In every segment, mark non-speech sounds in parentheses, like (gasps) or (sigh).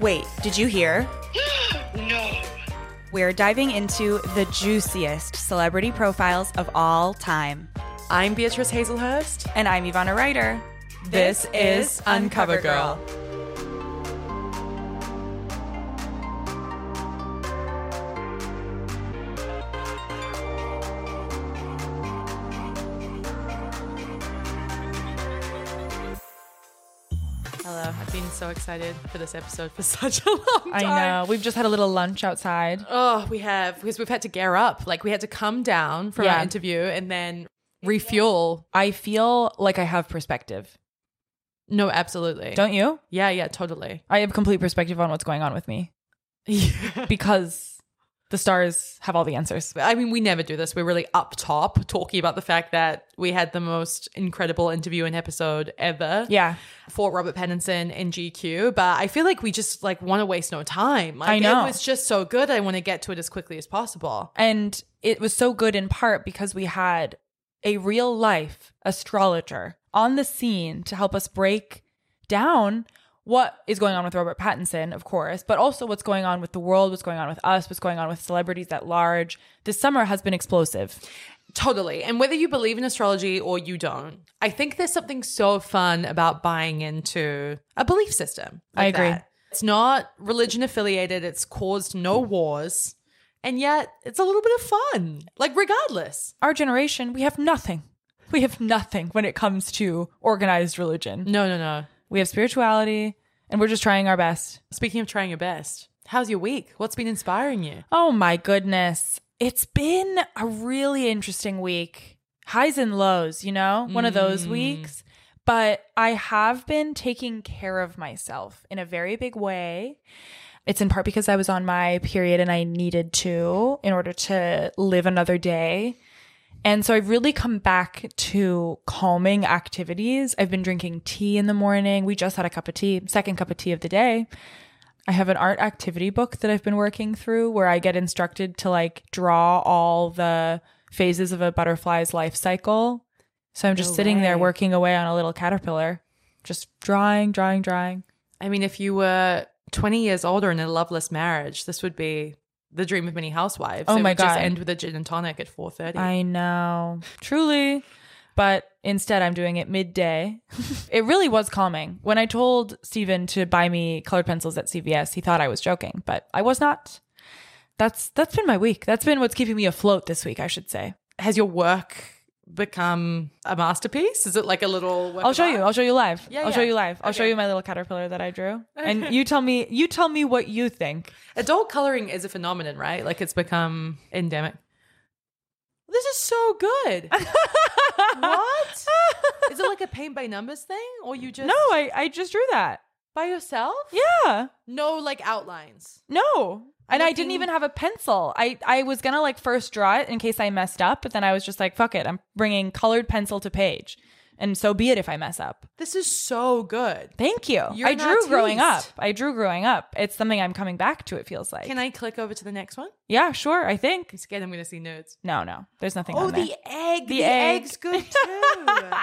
Wait, did you hear? (gasps) no. We're diving into the juiciest celebrity profiles of all time. I'm Beatrice Hazelhurst. And I'm Ivana Ryder. This is Uncover Girl. Hello. Excited for this episode for (laughs) such a long time. I know. We've just had a little lunch outside. Oh, we have because we've had to gear up. Like we had to come down from our interview and then refuel. I feel like I have perspective. No, absolutely. Don't you? Yeah, yeah, totally. I have complete perspective on what's going on with me (laughs) Yeah. because the stars have all the answers. I mean, we never do this. We're really up top talking about the fact that we had the most incredible interview and episode ever. Yeah. For Robert Pattinson in GQ. But I feel like we just like want to waste no time. Like, I know. It was just so good. I want to get to it as quickly as possible. And it was so good in part because we had a real life astrologer on the scene to help us break down what is going on with Robert Pattinson, of course, but also what's going on with the world, what's going on with us, what's going on with celebrities at large. This summer has been explosive. Totally. And whether you believe in astrology or you don't, I think there's something so fun about buying into a belief system. I agree. that. It's not religion affiliated, it's caused no wars. And yet it's a little bit of fun. Like, regardless. Our generation, we have nothing. We have nothing when it comes to organized religion. No, no, no. We have spirituality, and we're just trying our best. Speaking of trying your best, how's your week? What's been inspiring you? Oh my goodness. It's been a really interesting week. Highs and lows, you know, one of those mm. weeks. But I have been taking care of myself in a very big way. It's in part because I was on my period and I needed to in order to live another day. And so I've really come back to calming activities. I've been drinking tea in the morning. We just had a cup of tea, second cup of tea of the day. I have an art activity book that I've been working through where I get instructed to like draw all the phases of a butterfly's life cycle. So I'm just No sitting there working away on a little caterpillar, just drawing, drawing, drawing. I mean, if you were 20 years older in a loveless marriage, this would be the dream of many housewives. Oh It my would just end with a gin and tonic at 4.30. I know, truly. But instead, I'm doing it midday. (laughs) it really was calming. When I told Steven to buy me colored pencils at CVS, he thought I was joking, but I was not. That's that's been my week. That's been what's keeping me afloat this week, I should say. Has your work become a masterpiece? Is it like a little I'll show you. I'll show you live. Yeah, I'll show you live. I'll show you my little caterpillar that I drew. And you tell me you tell me what you think. Adult coloring is a phenomenon, right? Like it's become endemic. This is so good. (laughs) what? (laughs) Is it like a paint by numbers thing? Or you just No, I, I just drew that. By yourself? Yeah. No like outlines. No. And I didn't even have a pencil. I, I was gonna like first draw it in case I messed up, but then I was just like, fuck it. I'm bringing colored pencil to page. And so be it if I mess up. This is so good. Thank you. You're I an drew growing up. artiste. I drew growing up. It's something I'm coming back to, it feels like. Can I click over to the next one? yeah, sure, I think. I'm scared I'm to see nudes. No, no. There's nothing Oh, on there. the egg. The The, egg. egg's good too.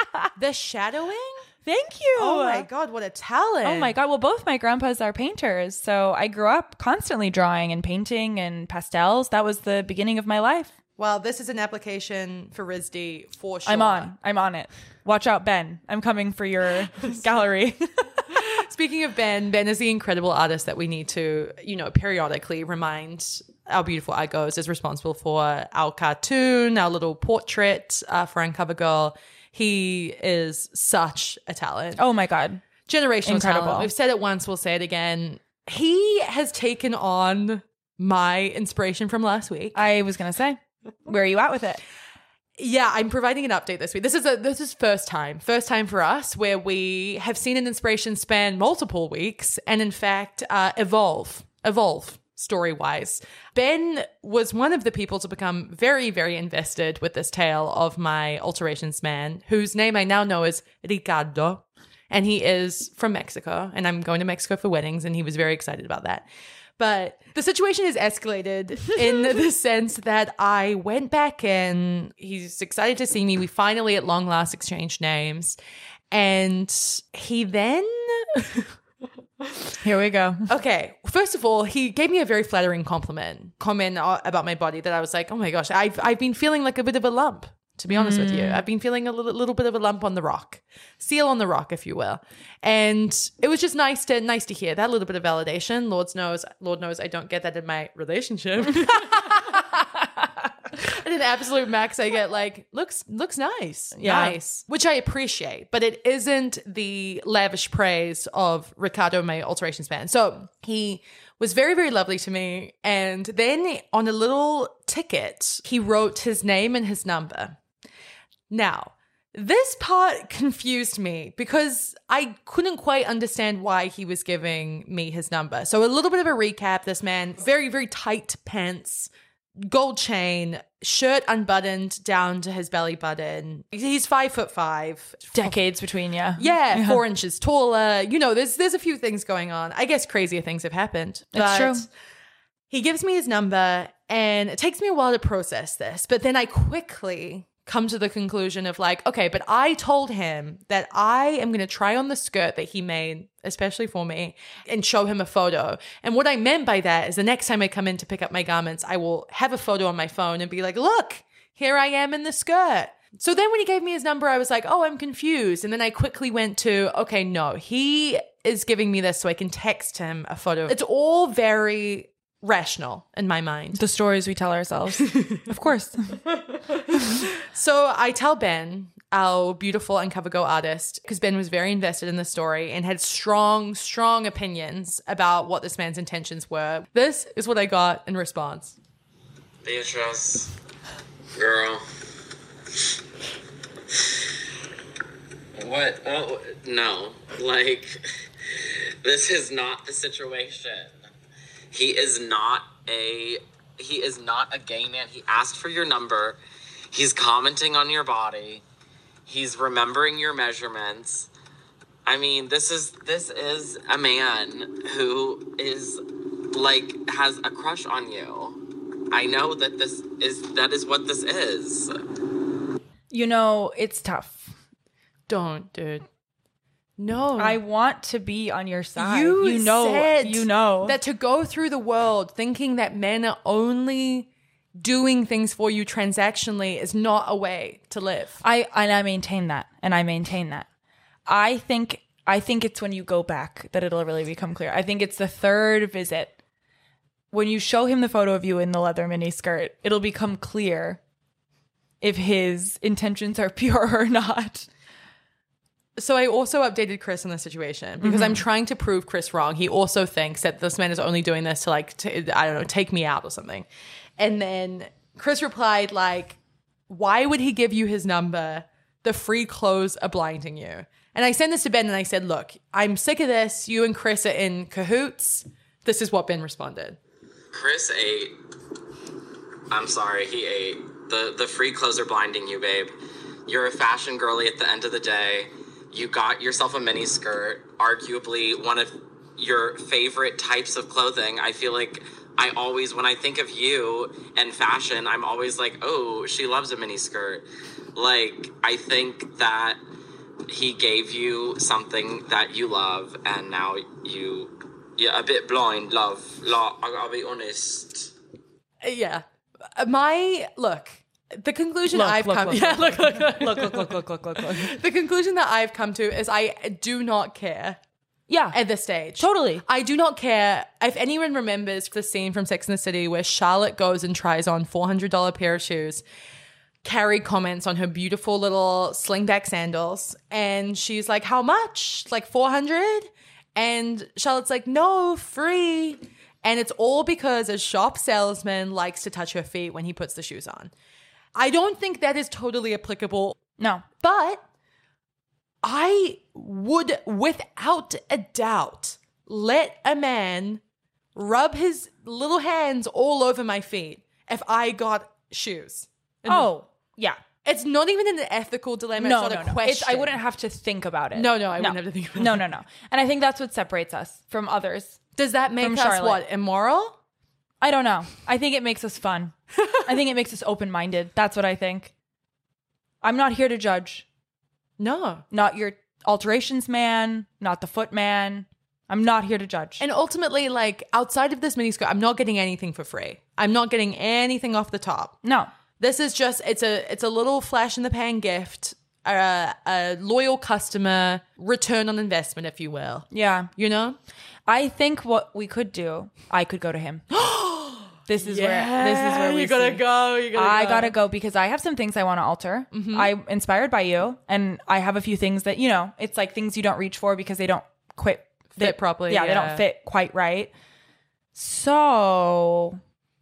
(laughs) the shadowing? Thank you. Oh my god, what a talent. Oh my god! Well, both my grandpas are painters, so I grew up constantly drawing and painting and pastels. That was the beginning of my life. Well, this is an application for RISD for sure. I'm on. I'm on it. Watch out, Ben. I'm coming for your (laughs) gallery. (laughs) Speaking of Ben, Ben is the incredible artist that we need to, you know, periodically remind our beautiful Igos is responsible for our cartoon, our little portrait uh, for Uncover Girl. He is such a talent. oh my god! generational Incredible. talent. We've said it once, we'll say it again. He has taken on my inspiration from last week. I was gonna say, where are you at with it? yeah, I'm providing an update this week. This is a this is first time, first time for us where we have seen an inspiration span multiple weeks and in fact uh, evolve, evolve story wise. Ben was one of the people to become very, very invested with this tale of my alterations man, whose name I now know is Ricardo. And he is from Mexico, and I'm going to Mexico for weddings, and he was very excited about that. But the situation has escalated in (laughs) the sense that I went back and he's excited to see me. We finally, at long last, exchanged names. And he then Here we go. Okay, first of all, he gave me a very flattering compliment, comment uh, about my body that I was like, oh my gosh, I've I've been feeling like a bit of a lump. To be honest with you, I've been feeling a little, little bit of a lump on the rock, seal on the rock, if you will, and it was just nice to nice to hear that little bit of validation. Lord knows, Lord knows, I don't get that in my relationship. (laughs) At an absolute max, I get like looks looks nice, Yeah. nice, which I appreciate, but it isn't the lavish praise of Ricardo, my alterations man. So he was very very lovely to me, and then on a little ticket, he wrote his name and his number. Now. This part confused me because I couldn't quite understand why he was giving me his number. So, a little bit of a recap this man, very, very tight pants, gold chain, shirt unbuttoned down to his belly button. He's five foot five. Decades between you. Yeah, four inches taller. You know, there's there's a few things going on. I guess crazier things have happened. It's true. He gives me his number, and it takes me a while to process this. But then I quickly come to the conclusion of like, okay, but I told him that I am going to try on the skirt that he made, especially for me, and show him a photo. And what I meant by that is the next time I come in to pick up my garments, I will have a photo on my phone and be like, look, here I am in the skirt. So then when he gave me his number, I was like, oh, I'm confused. And then I quickly went to, okay, no, he is giving me this so I can text him a photo. It's all very rational in my mind. The stories we tell ourselves. (laughs) of course. So I tell Ben, our beautiful Uncover Go artist, because Ben was very invested in the story and had strong, strong opinions about what this man's intentions were. This is what I got in response. Beatrice, girl. What? Oh, no. Like, (laughs) this is not the situation. He is not a. He is not a gay man. He asked for your number. He's commenting on your body. He's remembering your measurements. I mean, this is this is a man who is like has a crush on you. I know that this is that is what this is. You know, it's tough. Don't, dude. No. I want to be on your side. you, you know, said you know that to go through the world thinking that men are only doing things for you transactionally is not a way to live. I and I maintain that, and I maintain that. I think I think it's when you go back that it'll really become clear. I think it's the third visit when you show him the photo of you in the leather mini skirt. It'll become clear if his intentions are (laughs) pure or not. So I also updated Chris on the situation because I'm mm-hmm. trying to prove Chris wrong. He also thinks that this man is only doing this to like to, I don't know, take me out or something. And then Chris replied like, "Why would he give you his number? The free clothes are blinding you." And I sent this to Ben and I said, "Look, I'm sick of this. You and Chris are in cahoots." This is what Ben responded. Chris ate. I'm sorry, he ate. The the free clothes are blinding you, babe. You're a fashion girly at the end of the day. You got yourself a mini skirt, arguably one of your favorite types of clothing. I feel like I always when I think of you and fashion, I'm always like, "Oh, she loves a mini skirt." Like, I think that he gave you something that you love and now you yeah, a bit blind, love. I gotta be honest. Yeah. My look, the conclusion Look, I've look, come look, (laughs) yeah, look, look, look. Look, look, look, look, look, look. (laughs) The conclusion that I've come to is I do not care Yeah, at this stage. Totally. I do not care if anyone remembers the scene from Sex and the City where Charlotte goes and tries on $400 pair of shoes. Carrie comments on her beautiful little slingback sandals and she's like, How much? Like 400? And Charlotte's like, No, free. And it's all because a shop salesman likes to touch her feet when he puts the shoes on. I don't think that is totally applicable no. but I would, without a doubt, let a man rub his little hands all over my feet if I got shoes. And Oh, yeah. it's not even an ethical dilemma. No, it's no, not no. a question. It's, I wouldn't have to think about it. No, no, I wouldn't have to think about no, it. No, no, And I think that's what separates us from others. Does that make us Charlotte. what immoral? I don't know. I think it makes us fun. I think it makes us open minded. That's what I think. I'm not here to judge. No. Not your alterations man, not the foot man. I'm not here to judge. And ultimately, like outside of this mini skirt, I'm not getting anything for free. I'm not getting anything off the top. no. This is just it's a it's a little flash in the pan gift, a, a loyal customer return on investment, if you will. Yeah. You know, I think what we could do, I could go to him. (gasps) (gasps) (gasps) this is where this is where we you gotta see. go. You gotta I go. gotta go because I have some things I want to alter. Mm-hmm. I'm inspired by you, and I have a few things that you know. It's like things you don't reach for because they don't quit Fit properly, Yeah, they don't fit quite right. So,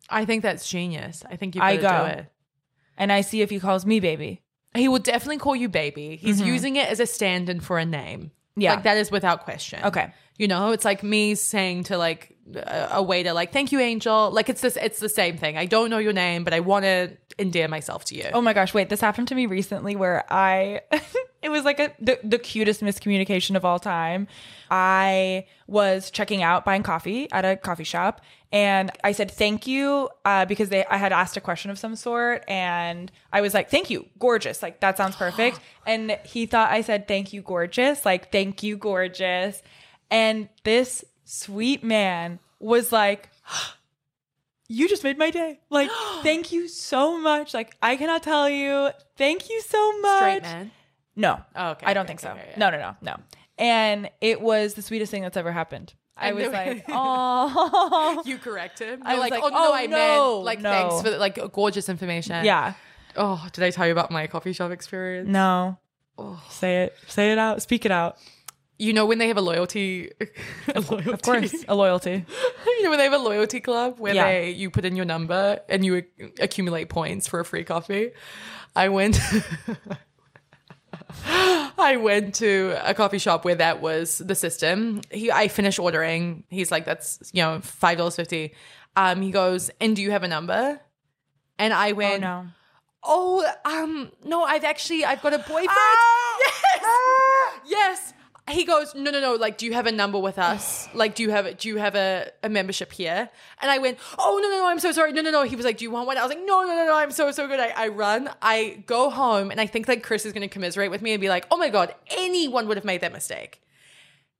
I think that's genius. I think you I go. do it. and I see if he calls me baby. He will definitely call you baby. He's mm-hmm. using it as a stand-in for a name. Yeah. like that is without question. Okay. you know, it's like me saying to like a, way to like "Thank you, Angel." Like it's this, it's the same thing. I don't know your name, but I want to endear myself to you. Oh my gosh, wait, this happened to me recently where I (laughs) it was like a the, the cutest miscommunication of all time. I was checking out buying coffee at a coffee shop and I said thank you uh, because they I had asked a question of some sort and I was like thank you gorgeous like that sounds perfect (gasps) and he thought I said thank you gorgeous like thank you gorgeous and this sweet man was like (gasps) you just made my day. Like, (gasps) thank you so much. Like, I cannot tell you. Thank you so much. Straight man. No. Oh, okay, I don't okay, think so. okay, yeah. No, no, no, no. And it was the sweetest thing that's ever happened. I, (laughs) oh. (laughs) I was like, oh. You correct him. I was like, like, oh no, oh, I no, meant like no. thanks for the, like gorgeous information. yeah. Oh, did I tell you about my coffee shop experience? No. Oh. Say it. Say it out. Speak it out. You know when they have a loyalty, (laughs) a loyalty. Of course. A loyalty. (laughs) you know when they have a loyalty club where Yeah. they you put in your number and you accumulate points for a free coffee. I went. (laughs) I went to a coffee shop where that was the system. He, I finished ordering. He's like, "That's you know five dollars fifty. Um, he goes, "And do you have a number?" And I Oh, went, no. "Oh, um, no, I've actually I've got a boyfriend." Ah! Yes, yes. He goes, "No, no, no. Like, do you have a number with us? Like, do you have do you have a, a membership here?" And I went, "Oh, no, no, no. I'm so sorry. No, no, no." He was like, "Do you want one?" I was like, "No, no, no, no. I'm so so good." I, I run. I go home, and I think like Chris is going to commiserate with me and be like, "Oh my god, anyone would have made that mistake."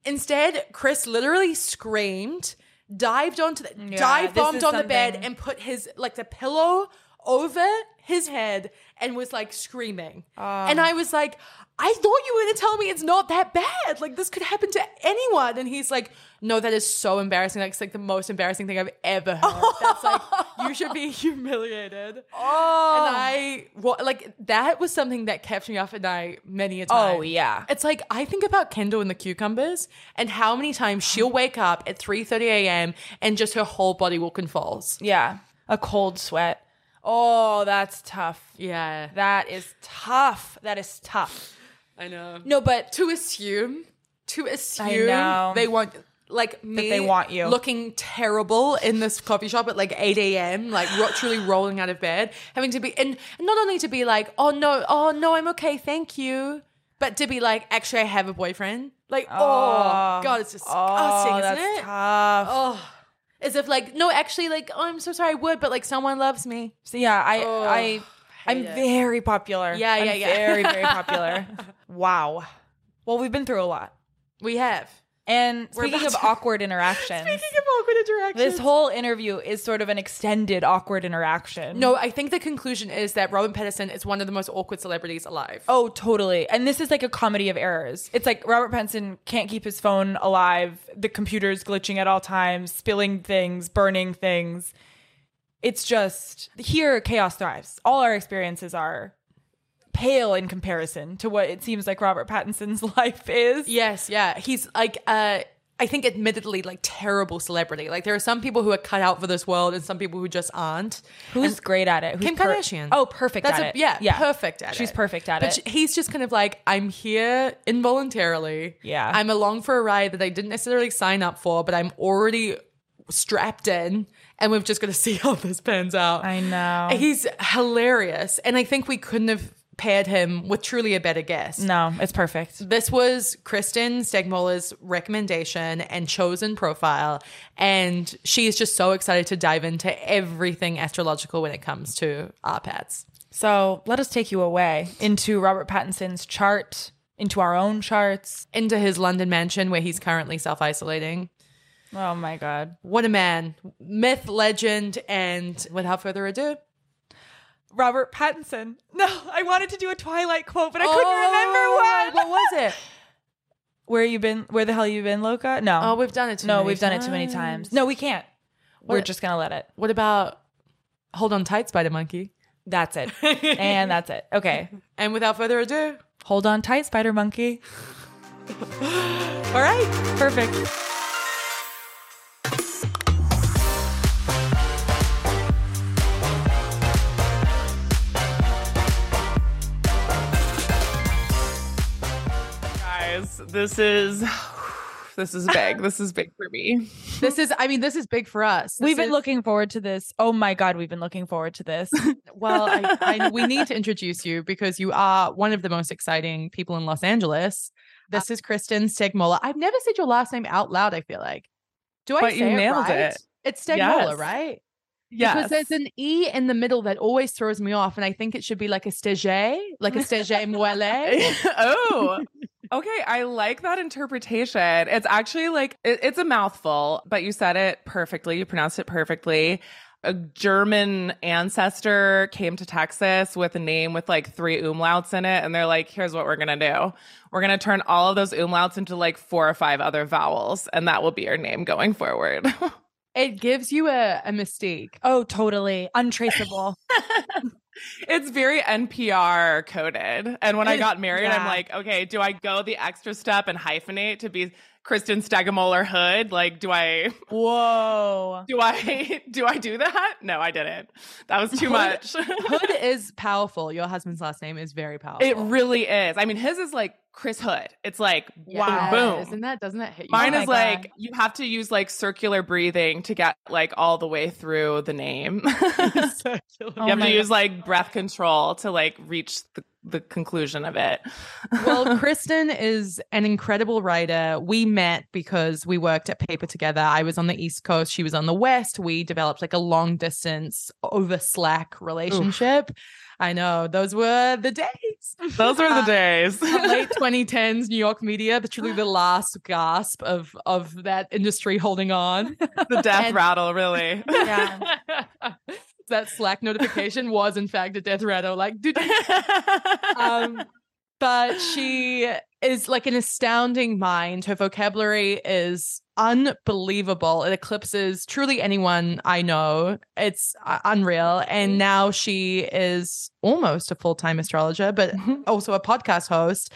Instead, Chris literally screamed, dived onto the Yeah, dive bombed on the bed and put his like the pillow over his head and was like screaming. and I was like, I thought you were going to tell me it's not that bad. Like this could happen to anyone. And he's like, No, that is so embarrassing. Like it's like the most embarrassing thing I've ever heard. That's like you should be (laughs) humiliated. Oh. And I what like that was something that kept me up at night many a oh, time. Oh, yeah. It's like I think about Kendall and the cucumbers and how many times she'll wake up at 3:30 a.m. and just her whole body will convulse. Yeah. A cold sweat. Oh, that's tough. Yeah. That is tough. That is tough. I know. No, but To assume to assume know. they want like me they want you. looking terrible in this coffee shop at like 8 a.m. like ro- truly rolling out of bed having to be and not only to be like oh no oh no I'm okay thank you but to be like actually I have a boyfriend like oh, oh. god it's disgusting oh, isn't it tough. oh as if like no actually like oh I'm so sorry I would but like someone loves me So yeah, I Oh, I I'm it. very popular. Yeah, I'm yeah, yeah. Very, very (laughs) popular. Wow. Well, we've been through a lot. we have And We're speaking of to- awkward (laughs) interactions, speaking of awkward interactions this whole interview is sort of an extended awkward interaction. No, I think the conclusion is that Robert Pattinson is one of the most awkward celebrities alive. Oh, totally. And this is like a comedy of errors. It's like Robert Pattinson can't keep his phone alive. The computer's glitching at all times, spilling things, burning things. It's just here chaos thrives. All our experiences are pale in comparison to what it seems like Robert Pattinson's (laughs) life is. Yes, yeah. He's like uh I think admittedly like terrible celebrity. Like there are some people who are cut out for this world and some people who just aren't. Who's great at it? Who's Kim per- Kardashian. oh, perfect That's at a, it. Yeah, yeah, perfect at it. She's perfect at but it. he's just kind of like, I'm here involuntarily. Yeah. I'm along for a ride that I didn't necessarily sign up for, but I'm already strapped in and we've just got to (laughs) see how this pans out. I know. He's hilarious. And I think we couldn't have paired him with truly a better guest. no, it's perfect. This was Kristen Stegemoeller's recommendation and chosen profile. And she is just so excited to dive into everything astrological when it comes to our pets. So let us take you away into Robert Pattinson's chart into our own charts. into his London mansion where he's currently self isolating. Oh my god. What a man. Myth, legend, and without further ado, Robert Pattinson. (laughs) No, I wanted to do a Twilight quote, but I couldn't Oh, remember one. What was it? (laughs) Where you been? Where the hell you been, Loca? No. Oh, we've done it too no, we've done it too many times. No, we can't. We're just gonna let it. What about Hold On Tight, Spider Monkey? That's it. (laughs) and that's it. Okay. And without further ado, Hold on tight, Spider Monkey. all right. Perfect. This is (sighs) this is big this is big for me (laughs) This is, I mean, this is big for us. We've been is- looking forward to this. Oh my god, we've been looking forward to this. (laughs) Well, I, I, we (laughs) need to introduce you because you are one of the most exciting people in Los Angeles. This is Kristen Stegmola. I've never said your last name out loud, I feel like. Do I But say you it nailed right? it. It's Stegmola, Yes. right? yes Because there's an E in the middle that always throws me off. And I think it should be like a stage, like a stage moelle. oh okay i like that interpretation it's actually like it- it's a mouthful but you said it perfectly you pronounced it perfectly a german ancestor came to texas with a name with like three umlauts in it and they're like here's what we're gonna do we're gonna turn all of those umlauts into like four or five other vowels and that will be your name going forward (laughs) It gives you a, a mystique. oh, totally. Untraceable. (laughs) It's very NPR coded. And when I got married, I'm like, okay, do I go the extra step and hyphenate to be Kristen Stegemoeller Hood? Like, do I Whoa. (laughs) do I do I do that? No, I didn't. That was too much. (laughs) Hood is powerful. Your husband's last name is very powerful. it really is. I mean, his is like Chris Hood. It's like Yes. boom. Isn't that, doesn't that hit you? Mine Oh is my like you have to use like circular breathing to get like all the way through the name. (laughs) you. Oh have my to God. use like breath control to like reach the, the conclusion of it. well, (laughs) Kristen is an incredible writer. We met because we worked at paper together. I was on the East Coast, she was on the West. We developed like a long distance over Slack relationship. I know those were the days. Those were the Uh, (laughs) days. The late (laughs) 2010s New York media, the truly the last gasp of of that industry holding on. the death And- rattle, really. Yeah. That Slack notification (laughs) was in fact a death rattle. Like, dude, (laughs) um, but she is like an astounding mind. Her vocabulary is unbelievable. It eclipses truly anyone I know. It's uh, unreal. And now she is almost a full time astrologer, but also a podcast host.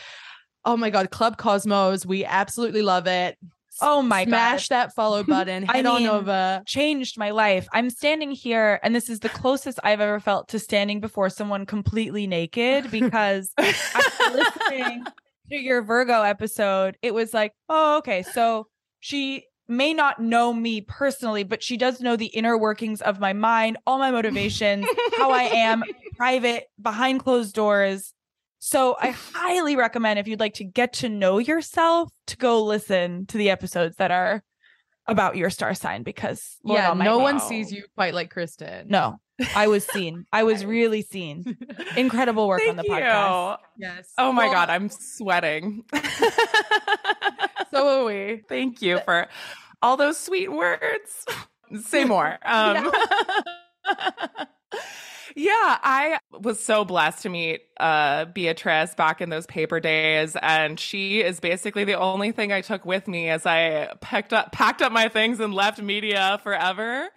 Oh my God, Club Cosmos. We absolutely love it. Oh my god. Smash that follow mm-hmm. button. I on mean- over. changed my life. I'm standing here, and this is the closest I've ever felt to standing before someone completely naked (laughs) because after listening to your Virgo episode, it was like, oh, okay. So she may not know me personally, but she does know the inner workings of my mind, all my motivations, how I am (laughs) private, behind closed doors. So I highly recommend if you'd like to get to know yourself to go listen to the episodes that are about your star sign because Lord yeah, Almighty- no one Wow. sees you quite like Kristen. No, I was seen. I was (laughs) really seen. Incredible work on the podcast. you. Yes. Oh my Well, God, I'm sweating. (laughs) So are we. Thank you for all those sweet words. (laughs) Say more. Um, yeah, I was so blessed to meet uh, Beatrice back in those paper days, and she is basically the only thing I took with me as I packed up packed up my things and left media forever.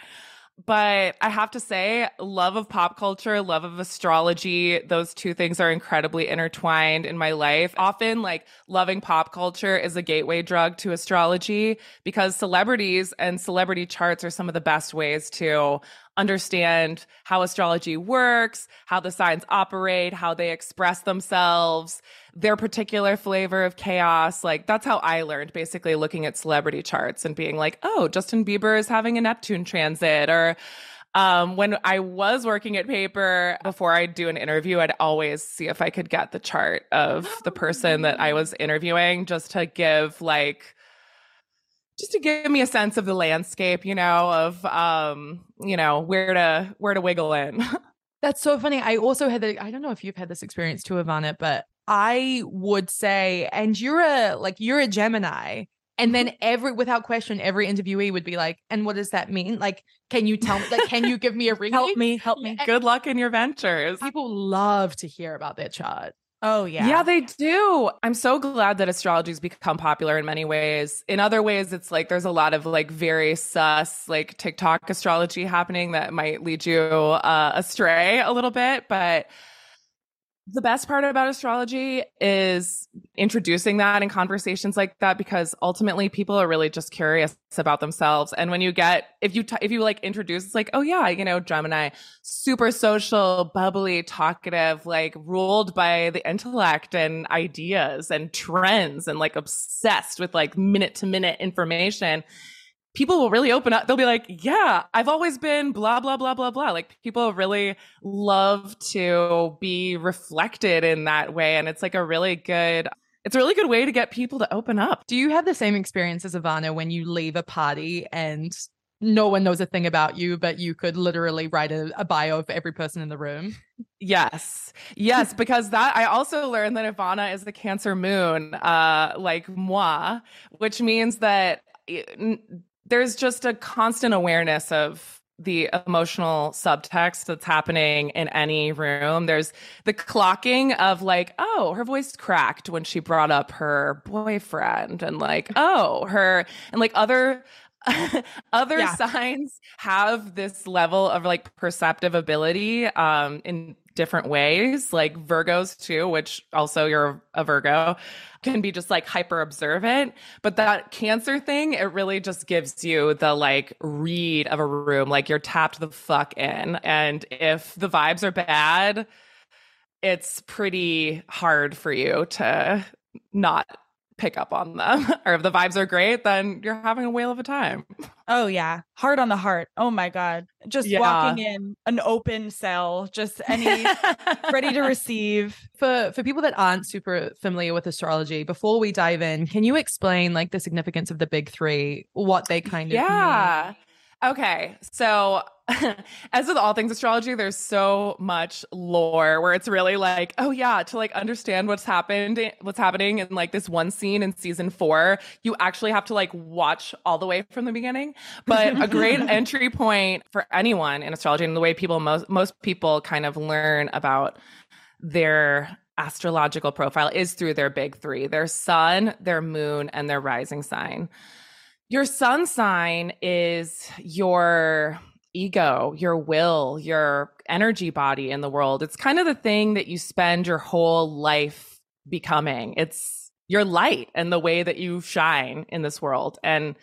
But I have to say, love of pop culture, love of astrology, those two things are incredibly intertwined in my life. Often, like, loving pop culture is a gateway drug to astrology because celebrities and celebrity charts are some of the best ways to understand how astrology works, how the signs operate, how they express themselves, their particular flavor of chaos. Like that's how I learned basically looking at celebrity charts and being like, "Oh, Justin Bieber is having a Neptune transit," or um, when I was working at paper, before I'd do an interview, I'd always see if I could get the chart of the person that I was interviewing just to give like just to give me a sense of the landscape, you know, of um, you know, where to where to wiggle in. (laughs) That's so funny. I also had the I don't know if you've had this experience too, Ivana, but I would say, and you're a like you're a Gemini. And then every without question, every interviewee would be like, and what does that mean? Like, can you tell me like can you give me a reading? (laughs) Help me, help me. Good luck in your ventures. People love to hear about their chart. Oh yeah. Yeah, they do. I'm so glad that astrology's become popular in many ways. In other ways, it's like there's a lot of like very sus, like TikTok astrology happening that might lead you uh, astray a little bit. But the best part about astrology is introducing that in conversations like that because ultimately people are really just curious about themselves. And when you get if you t- if you like introduce it's like oh yeah you know gemini super social bubbly talkative like ruled by the intellect and ideas and trends and like obsessed with like minute to minute information people will really open up. They'll be like, yeah, I've always been blah, blah, blah, blah, blah. Like people really love to be reflected in that way. And it's like a really good, it's a really good way to get people to open up. Do you have the same experience as Ivana when you leave a party and no one knows a thing about you, but you could literally write a, a bio of every person in the room? Yes. Yes. (laughs) because that I also learned that Ivana is the Cancer moon, uh, like moi, which means that there's just a constant awareness of the emotional subtext that's happening in any room. There's the clocking of like, oh, her voice cracked when she brought up her boyfriend, and like, (laughs) oh, her, and like other. (laughs) other yeah. signs have this level of like perceptive ability um in different ways like virgos too which also you're a virgo can be just like hyper observant. But that cancer thing, it really just gives you the like read of a room, like you're tapped the fuck in. And if the vibes are bad, it's pretty hard for you to not pick up on them. (laughs) or if the vibes are great, then you're having a whale of a time. Oh yeah. Hard on the heart. Oh my God. Just yeah. walking in an open cell, just any (laughs) ready to receive. For for people that aren't super familiar with astrology, before we dive in, can you explain like the significance of the big three, what they kind of Yeah. Mean? Okay. So, (laughs) as with all things astrology, there's so much lore where it's really like, oh yeah, to like understand what's happened, what's happening in like this one scene in season four, you actually have to like watch all the way from the beginning. But a great (laughs) entry point for anyone in astrology and the way people most most people kind of learn about their astrological profile is through their big three: their sun, their moon, and their rising sign. Your sun sign is your ego, your will, your energy body in the world. It's kind of the thing that you spend your whole life becoming. It's your light and the way that you shine in this world. And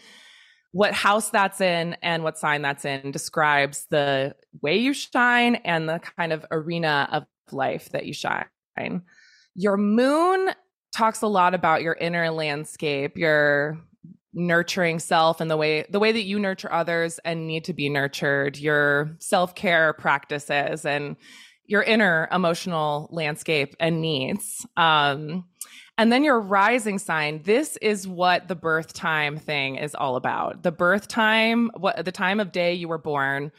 what house that's in and what sign that's in describes the way you shine and the kind of arena of life that you shine. Your moon talks a lot about your inner landscape, your nurturing self and the way the way that you nurture others and need to be nurtured your self-care practices and your inner emotional landscape and needs. Um and then your rising sign this is what the birth time thing is all about. The birth time what the time of day you were born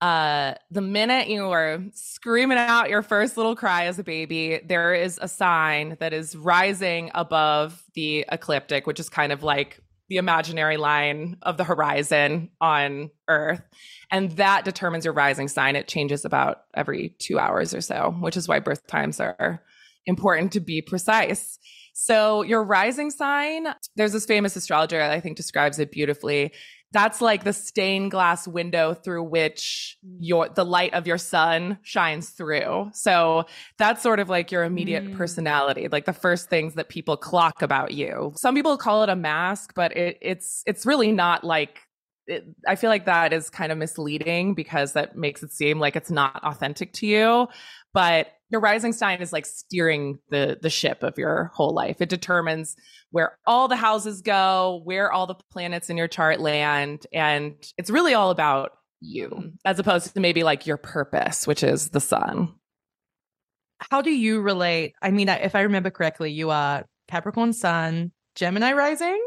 uh the minute you were screaming out your first little cry as a baby there is a sign that is rising above the ecliptic which is kind of like the imaginary line of the horizon on Earth. And that determines your rising sign. It changes about every two hours or so, which is why birth times are important to be precise. So, your rising sign, there's this famous astrologer that I think describes it beautifully that's like the stained glass window through which your the light of your sun shines through. So that's sort of like your immediate mm. personality, like the first things that people clock about you. Some people call it a mask, but it, it's it's really not like it, I feel like that is kind of misleading because that makes it seem like it's not authentic to you. But your rising sign is like steering the the ship of your whole life. It determines where all the houses go, where all the planets in your chart land, and it's really all about you as opposed to maybe like your purpose, which is the sun. How do you relate? I mean, if I remember correctly, you are Capricorn sun, Gemini rising.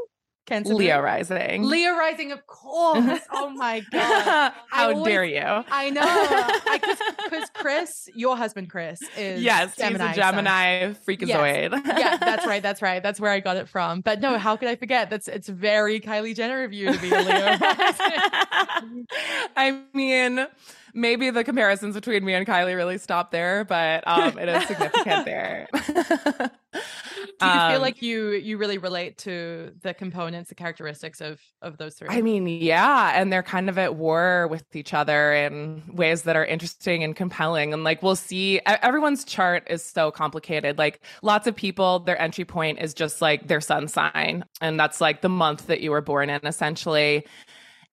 Cancer Leo moon? rising. Leo rising, of course. oh my (laughs) god. How always- dare you? I know. Because Chris, your husband Chris, is Yes, Gemini, he's a so- Gemini freakazoid. yeah, that's (laughs) right. That's right. That's where I got it from. But no, how could I forget? That's it's very Kylie Jenner of you to be a Leo. (laughs) I mean, maybe the comparisons between me and Kylie really stop there, but um, it is significant there. Do you feel Um, like you you really relate to the components, the characteristics of of those three? I mean, yeah, and they're kind of at war with each other in ways that are interesting and compelling. And like we'll see, everyone's chart is so complicated. Like lots of people, their entry point is just like their sun sign, and that's like the month that you were born in, essentially.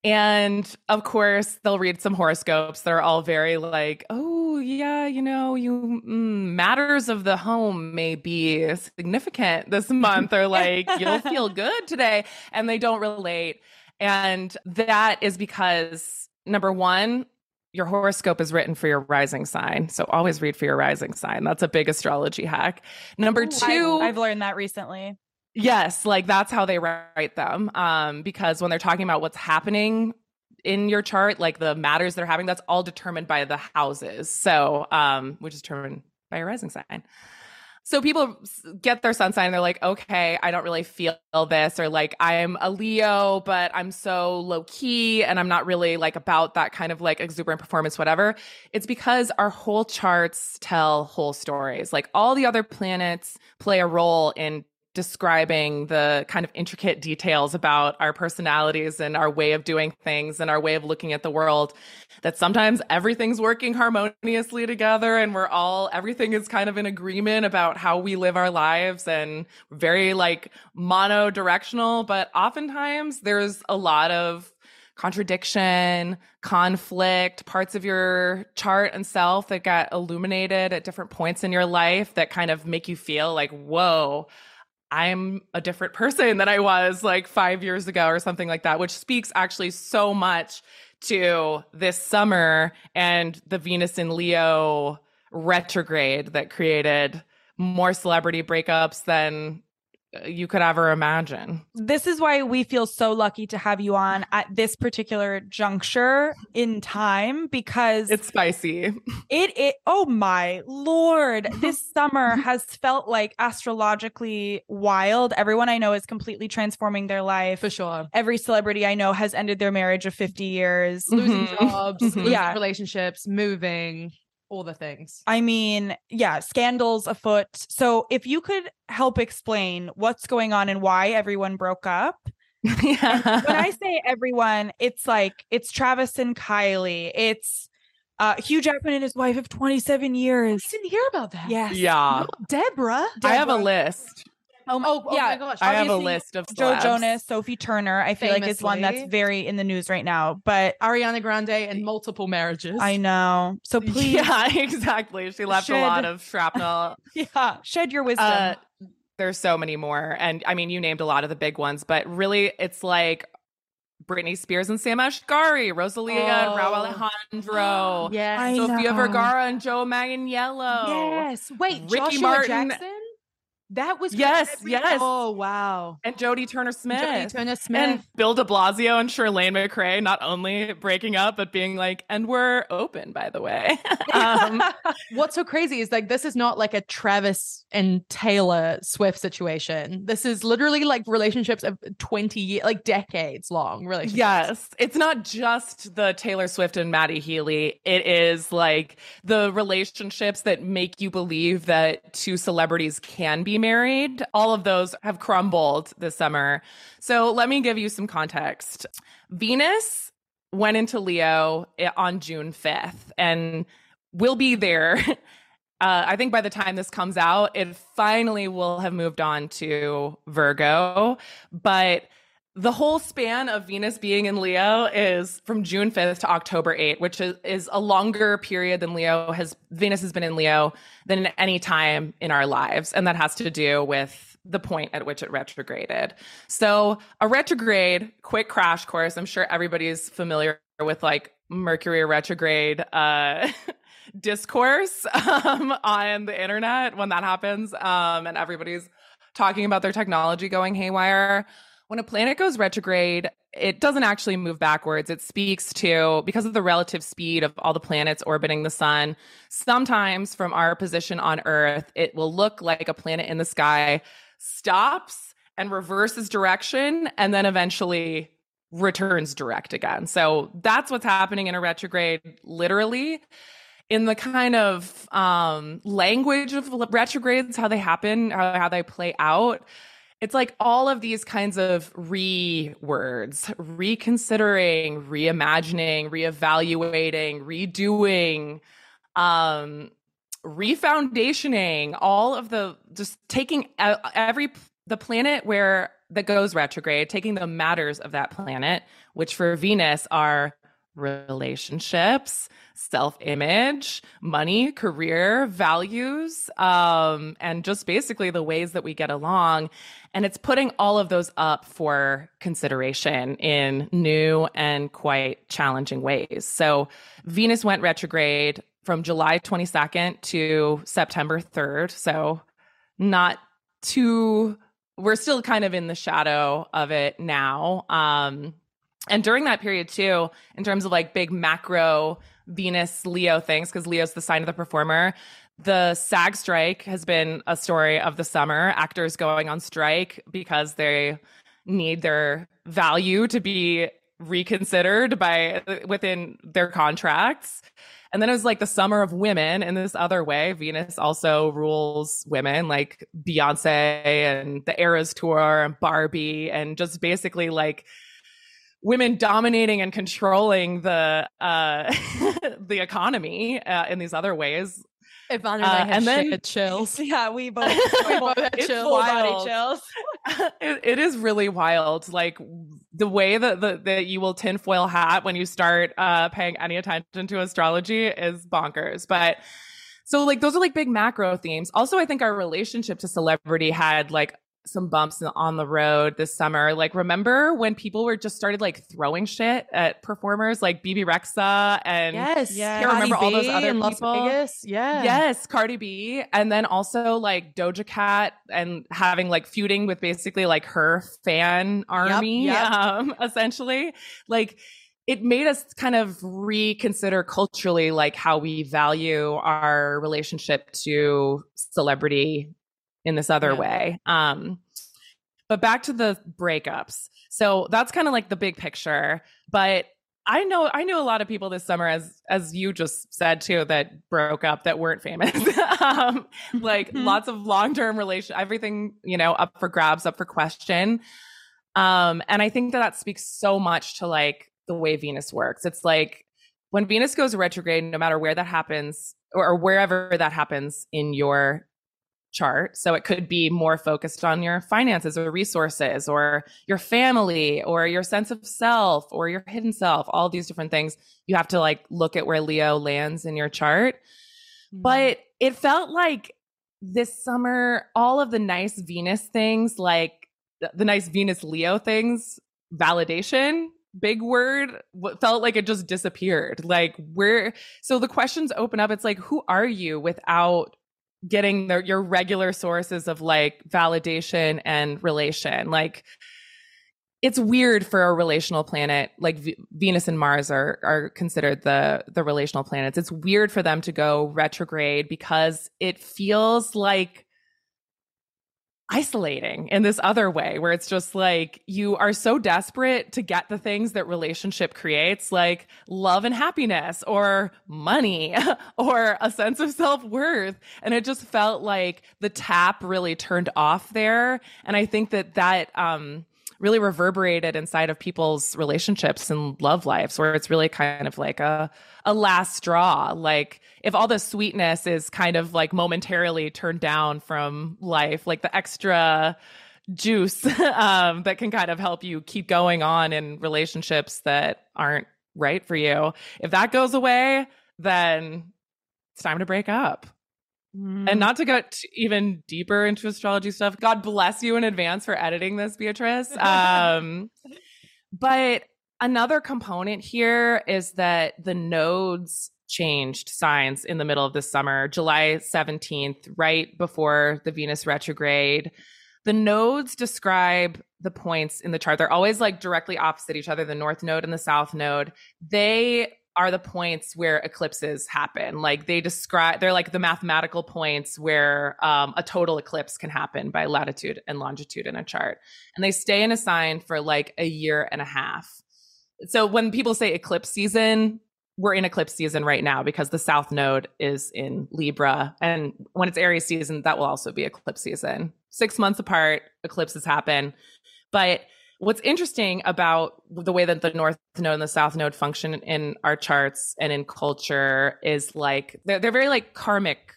And of course, they'll read some horoscopes that are all very like, oh, yeah, you know, you mm, matters of the home may be significant this (laughs) month, or like, you'll feel good today. And they don't relate. And that is because number one, your horoscope is written for your rising sign. So always read for your rising sign. That's a big astrology hack. Number two, I've learned that recently. Yes, like that's how they write them. Um, because when they're talking about what's happening in your chart, like the matters they're having, that's all determined by the houses. So, um, which is determined by your rising sign. So people get their sun sign and they're like, okay, I don't really feel this, or like I'm a Leo, but I'm so low key and I'm not really like about that kind of like exuberant performance, whatever. It's because our whole charts tell whole stories. Like all the other planets play a role in describing the kind of intricate details about our personalities and our way of doing things and our way of looking at the world that sometimes everything's working harmoniously together and we're all everything is kind of in agreement about how we live our lives and very like mono-directional. But oftentimes there's a lot of contradiction, conflict, parts of your chart and self that got illuminated at different points in your life that kind of make you feel like, whoa, I'm a different person than I was like five years ago or something like that, which speaks actually so much to this summer and the Venus in Leo retrograde that created more celebrity breakups than you could ever imagine. This is why we feel so lucky to have you on at this particular juncture in time because It's spicy. it it oh my lord (laughs) this summer has felt like astrologically wild everyone i know is completely transforming their life for sure. every celebrity i know has ended their marriage of 50 years Losing Mhm. jobs, Mhm. losing Yeah. relationships, moving, all the things. I mean, yeah, scandals afoot. So if you could help explain what's going on and why everyone broke up. (laughs) yeah. When I say everyone, it's like it's Travis and Kylie. It's uh Hugh Jackman and his wife of 27 years. I didn't hear about that. Yes. yeah. Deborah. I have a list. Oh, Oh, oh yeah. my gosh. I have a list of Joe. Jonas, Sophie Turner. I feel like it's one that's very in the news right now. But Ariana Grande and multiple marriages. I know. So (laughs) please, Yeah, exactly. She left a lot of shrapnel. (laughs) yeah, shed your wisdom. Uh, there's so many more. And I mean, you named a lot of the big ones, but really it's like Britney Spears and Sam Asghari, Rosalia and Oh. Rauw Alejandro, (gasps) Yes. I Sofia know. Vergara and Joe Manganiello. Yes. Wait, Ricky Joshua Martin- Jackson? That was Yes, yes. Oh wow. And Jodie Turner Smith. Jodie Turner Smith. And Bill de Blasio and Chirlane McCray not only breaking up, but being like, and we're open, by the way. (laughs) um, (laughs) What's so crazy is like this is not like a Travis and Taylor Swift situation. This is literally like relationships of 20 years, like decades long relationships. Yes, it's not just the Taylor Swift and Matty Healy. It is like the relationships that make you believe that two celebrities can be married. All of those have crumbled this summer. So let me give you some context. Venus went into Leo on June 5th and will be there. (laughs) Uh, I think by the time this comes out, it finally will have moved on to Virgo. But the whole span of Venus being in Leo is from June 5th to October 8th, which is, is a longer period than Leo has Venus has been in Leo than any time in our lives. And that has to do with the point at which it retrograded. So a retrograde, quick crash course. I'm sure everybody's familiar with like Mercury retrograde uh (laughs) discourse (laughs) um, on the internet when that happens um, and everybody's talking about their technology going haywire when a planet goes retrograde, it doesn't actually move backwards. It speaks to, because of the relative speed of all the planets orbiting the sun, sometimes from our position on Earth, it will look like a planet in the sky stops and reverses direction and then eventually returns direct again. So that's what's happening in a retrograde, literally. In the kind of um, language of retrogrades, how they happen, how, how they play out, it's like all of these kinds of re words, reconsidering, reimagining, reevaluating, redoing, um, refoundationing, all of the just taking every the planet where that goes retrograde, taking the matters of that planet, which for Venus are relationships, self image, money, career, values, um, and just basically the ways that we get along. And it's putting all of those up for consideration in new and quite challenging ways. So Venus went retrograde from July 22nd to September 3rd. So not too we're still kind of in the shadow of it now. Um, and during that period too, in terms of like big macro Venus Leo things, because Leo's the sign of the performer. The SAG strike has been a story of the summer. Actors going on strike because they need their value to be reconsidered by within their contracts. And then it was like the summer of women in this other way. Venus also rules women like Beyonce and the Eras tour and Barbie and just basically like women dominating and controlling the uh (laughs) the economy uh, in these other ways Ivana and I uh, and then, chills. (laughs) Yeah, we both, (laughs) we both had chills. Full body chills. (laughs) it, it is really wild. Like the way that the, that you will tinfoil hat when you start uh, paying any attention to astrology is bonkers. But so like those are like big macro themes. Also, I think our relationship to celebrity had like some bumps on the road this summer. Like, remember when people were just started like throwing shit at performers like Bebe Rexha and yes, yeah, remember all those other people? Vegas. Yeah, yes, Cardi B, and then also like Doja Cat and having like feuding with basically like her fan army, yep, yep. (laughs) Um, essentially, like it made us kind of reconsider culturally like how we value our relationship to celebrity in this other yeah. way. Um, but back to the breakups. So that's kind of like the big picture. But I know I knew a lot of people this summer, as as you just said too, that broke up that weren't famous. (laughs) um, like mm-hmm. lots of long term relation, everything you know, up for grabs, up for question. Um, and I think that that speaks so much to like the way Venus works. It's like when Venus goes retrograde, no matter where that happens or, or wherever that happens in your chart. So it could be more focused on your finances or resources or your family or your sense of self or your hidden self, all these different things. You have to like look at where Leo lands in your chart. Mm-hmm. But it felt like this summer, all of the nice Venus things, like the nice Venus Leo things, validation, big word felt like it just disappeared like where so the questions open up it's like who are you without getting your regular sources of like validation and relation. Like it's weird for a relational planet like v- Venus and Mars are are considered the the relational planets. It's weird for them to go retrograde because it feels like isolating in this other way where it's just like you are so desperate to get the things that relationship creates like love and happiness or money (laughs) or a sense of self-worth. And it just felt like the tap really turned off there. And i think that that um really reverberated inside of people's relationships and love lives where it's really kind of like a a last straw. Like if all the sweetness is kind of like momentarily turned down from life like the extra juice (laughs) um, that can kind of help you keep going on in relationships that aren't right for you if that goes away then it's time to break up and mm. not to get even deeper into astrology stuff, God bless you in advance for editing this, Beatrice. Um, but another component here is that the nodes changed signs in the middle of the summer, July 17th, right before the Venus retrograde. the nodes describe the points in the chart. They're always like directly opposite each other, the north node and the south node. They are the points where eclipses happen. Like they describe, they're like the mathematical points where um, a total eclipse can happen by latitude and longitude in a chart. And they stay in a sign for like a year and a half. So when people say eclipse season, we're in eclipse season right now because the south node is in Libra. And when it's Aries season, that will also be eclipse season. Six months apart, eclipses happen. But what's interesting about the way that the north node and the south node function in our charts and in culture is like they're, they're very like karmic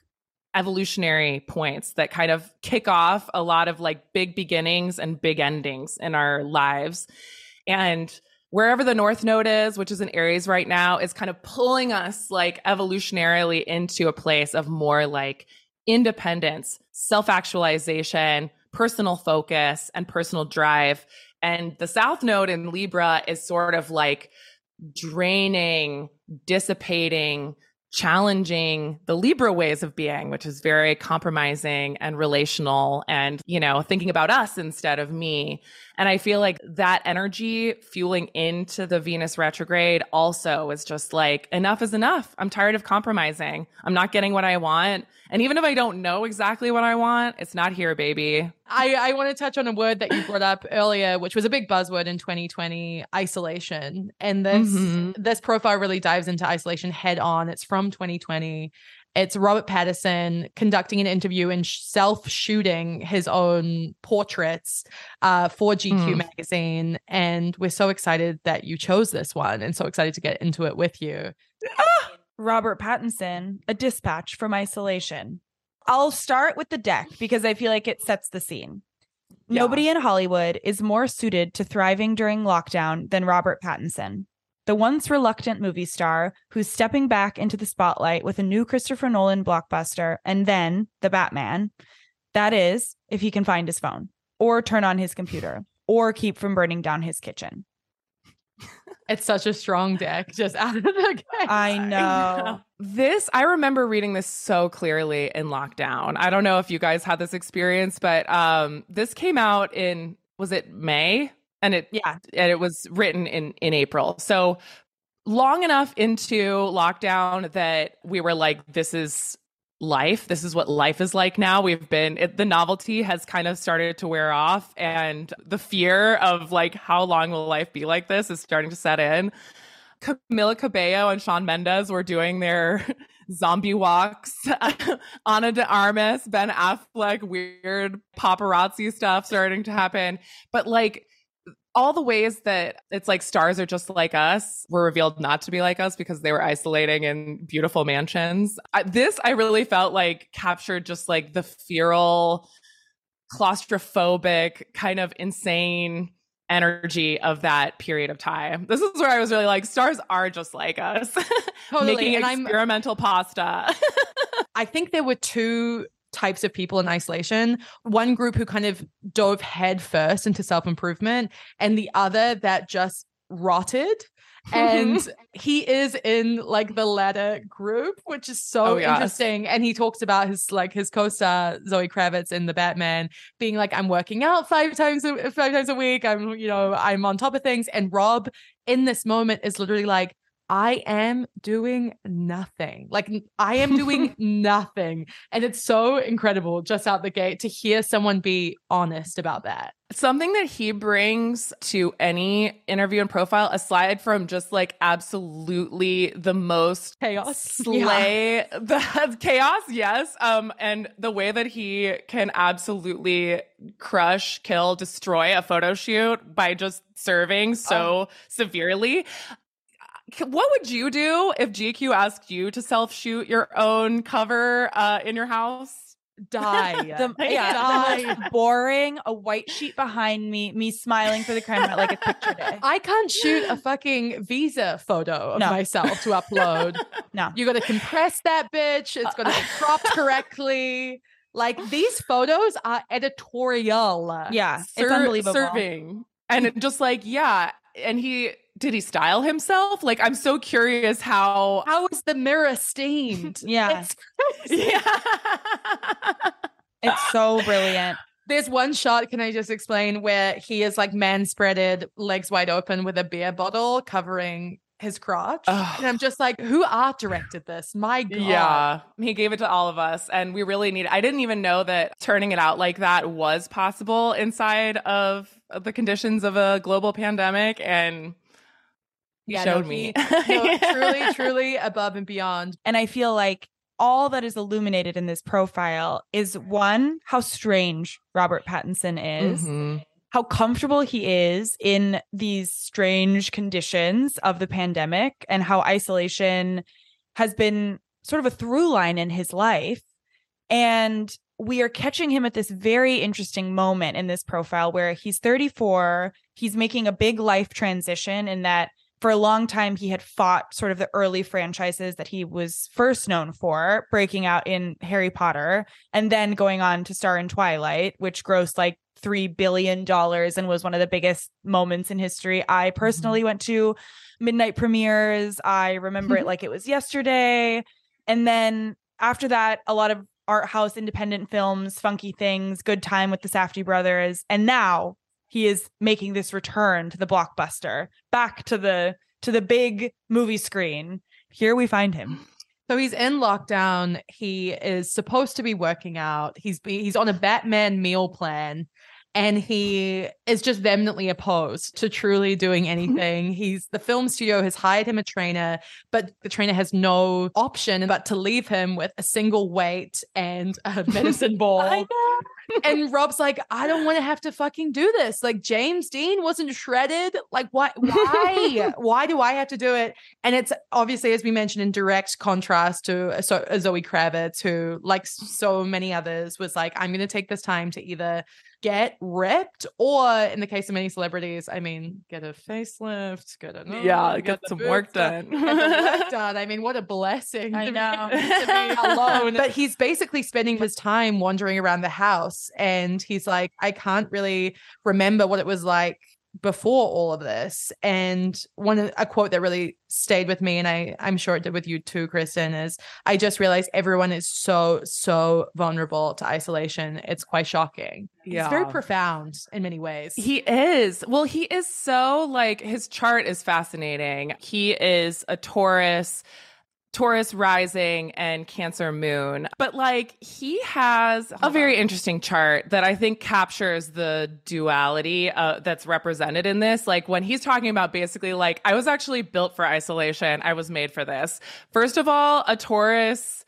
evolutionary points that kind of kick off a lot of like big beginnings and big endings in our lives. And wherever the north node is which is in aries right now is kind of pulling us like evolutionarily into a place of more like independence self-actualization personal focus and personal drive and the South Node in Libra is sort of like draining, dissipating, challenging the Libra ways of being, which is very compromising and relational and, you know, thinking about us instead of me. And I feel like that energy fueling into the Venus retrograde also is just like, enough is enough. I'm tired of compromising. I'm not getting what I want. And even if I don't know exactly what I want, it's not here, baby. I, I want to touch on a word that you brought up earlier, which was a big buzzword in 2020, isolation. And this mm-hmm. this profile really dives into isolation head on. It's from 2020. It's Robert Pattinson conducting an interview and self shooting his own portraits uh, for GQ mm. magazine. And we're so excited that you chose this one and so excited to get into it with you. Robert Pattinson, A Dispatch from Isolation. I'll start with the deck because I feel like it sets the scene. Yeah. Nobody in Hollywood is more suited to thriving during lockdown than Robert Pattinson the once reluctant movie star who's stepping back into the spotlight with a new Christopher Nolan blockbuster and then the Batman. That is, if he can find his phone or turn on his computer or keep from burning down his kitchen. It's such a strong deck just (laughs) out of the gate. I (laughs) know. This, I remember reading this so clearly in lockdown. I don't know if you guys had this experience, but um, this came out in, was it May? and it yeah and it was written in in april so long enough into lockdown that we were like this is life. This is what life is like now. We've been it, the novelty has kind of started to wear off and the fear of like how long will life be like this is starting to set in. Camila cabello and shawn mendes were doing their (laughs) zombie walks (laughs) ana de armas ben affleck weird paparazzi stuff starting to happen. But like all the ways that it's like stars are just like us were revealed not to be like us because they were isolating in beautiful mansions. I, this I really felt like captured just like the feral, claustrophobic, kind of insane energy of that period of time. This is where I was really like, stars are just like us, (laughs) totally. making and experimental I'm, pasta. (laughs) I think there were two types of people in isolation one group who kind of dove headfirst into self improvement, and the other that just rotted. and (laughs) he is in like the latter group, which is so oh, yes. interesting. And he talks about his like his co-star Zoe Kravitz in the Batman being like, "I'm working out five times a, five times a week. I'm you know I'm on top of things." And Rob in this moment is literally like, I am doing nothing. Like I am doing (laughs) nothing. And it's so incredible just out the gate to hear someone be honest about that. Something that he brings to any interview and profile, aside from just like absolutely the most chaos, slay yeah. (laughs) the chaos, yes. Um, and the way that he can absolutely crush, kill, destroy a photo shoot by just serving so oh. severely what would you do if GQ asked you to self shoot your own cover uh, in your house? Die. (laughs) (laughs) the, yeah, die. Boring, a white sheet behind me, me smiling for the camera like a picture day. I can't shoot a fucking visa photo of no. myself to upload. (laughs) no. You gotta compress that bitch. It's gonna be cropped correctly. Like these photos are editorial. Yeah. Ser- it's unbelievable. Serving. And just like, yeah. And he did he style himself? Like, I'm so curious how. How is the mirror stained? (laughs) yeah. It's, (laughs) yeah. it's so brilliant. There's one shot, can I just explain, where he is like man spreaded, legs wide open with a beer bottle covering his crotch. Ugh. And I'm just like, who art directed this? My God. Yeah, he gave it to all of us, and we really need. I didn't even know that turning it out like that was possible inside of the conditions of a global pandemic, and he Yeah, no, showed me. he- (laughs) (laughs) no, truly, (laughs) truly above and beyond. And I feel like all that is illuminated in this profile is one, how strange Robert Pattinson is, Mhm. how comfortable he is in these strange conditions of the pandemic, and how isolation has been sort of a through line in his life. And we are catching him at this very interesting moment in this profile where he's 34. He's making a big life transition in that for a long time he had fought sort of the early franchises that he was first known for, breaking out in Harry Potter and then going on to star in Twilight, which grossed like $3 billion and was one of the biggest moments in history. I mm-hmm. personally went to midnight premieres. I remember it mm-hmm. like it was yesterday. And then after that, a lot of art house independent films, funky things, good time with the Safdie brothers. And now he is making this return to the blockbuster, back to the to the big movie screen. Here we find him. So he's in lockdown. He is supposed to be working out. He's he's on a Batman meal plan and he is just vehemently opposed to truly doing mm-hmm. anything. He's the film studio has hired him a trainer, but the trainer has no option but to leave him with a single weight and a (laughs) medicine ball. and Rob's like, I don't want to have to fucking do this. Like James Dean wasn't shredded. Like why why? (laughs) why do I have to do it? And it's obviously, as we mentioned, in direct contrast to so- Zoe Kravitz, who, like so many others, was like, I'm going to take this time to either get ripped or, in the case of many celebrities, I mean, get a facelift, get a Yeah, get get some work done, done. work (laughs) done. I mean, what a blessing! I know. to be (laughs) alone. But he's basically spending his time wandering around the house, and he's like, I can't really remember what it was like before all of this and one a quote that really stayed with me and i i'm sure it did with you too kristen is i just realized everyone is so so vulnerable to isolation it's quite shocking Yeah. it's very profound in many ways He is. Well, he is so like his chart is fascinating. He is a Taurus, Taurus rising and Cancer moon. But like he has a very interesting chart that I think captures the duality uh, that's represented in this. Like when he's talking about basically like I was actually built for isolation. I was made for this. First of all, a Taurus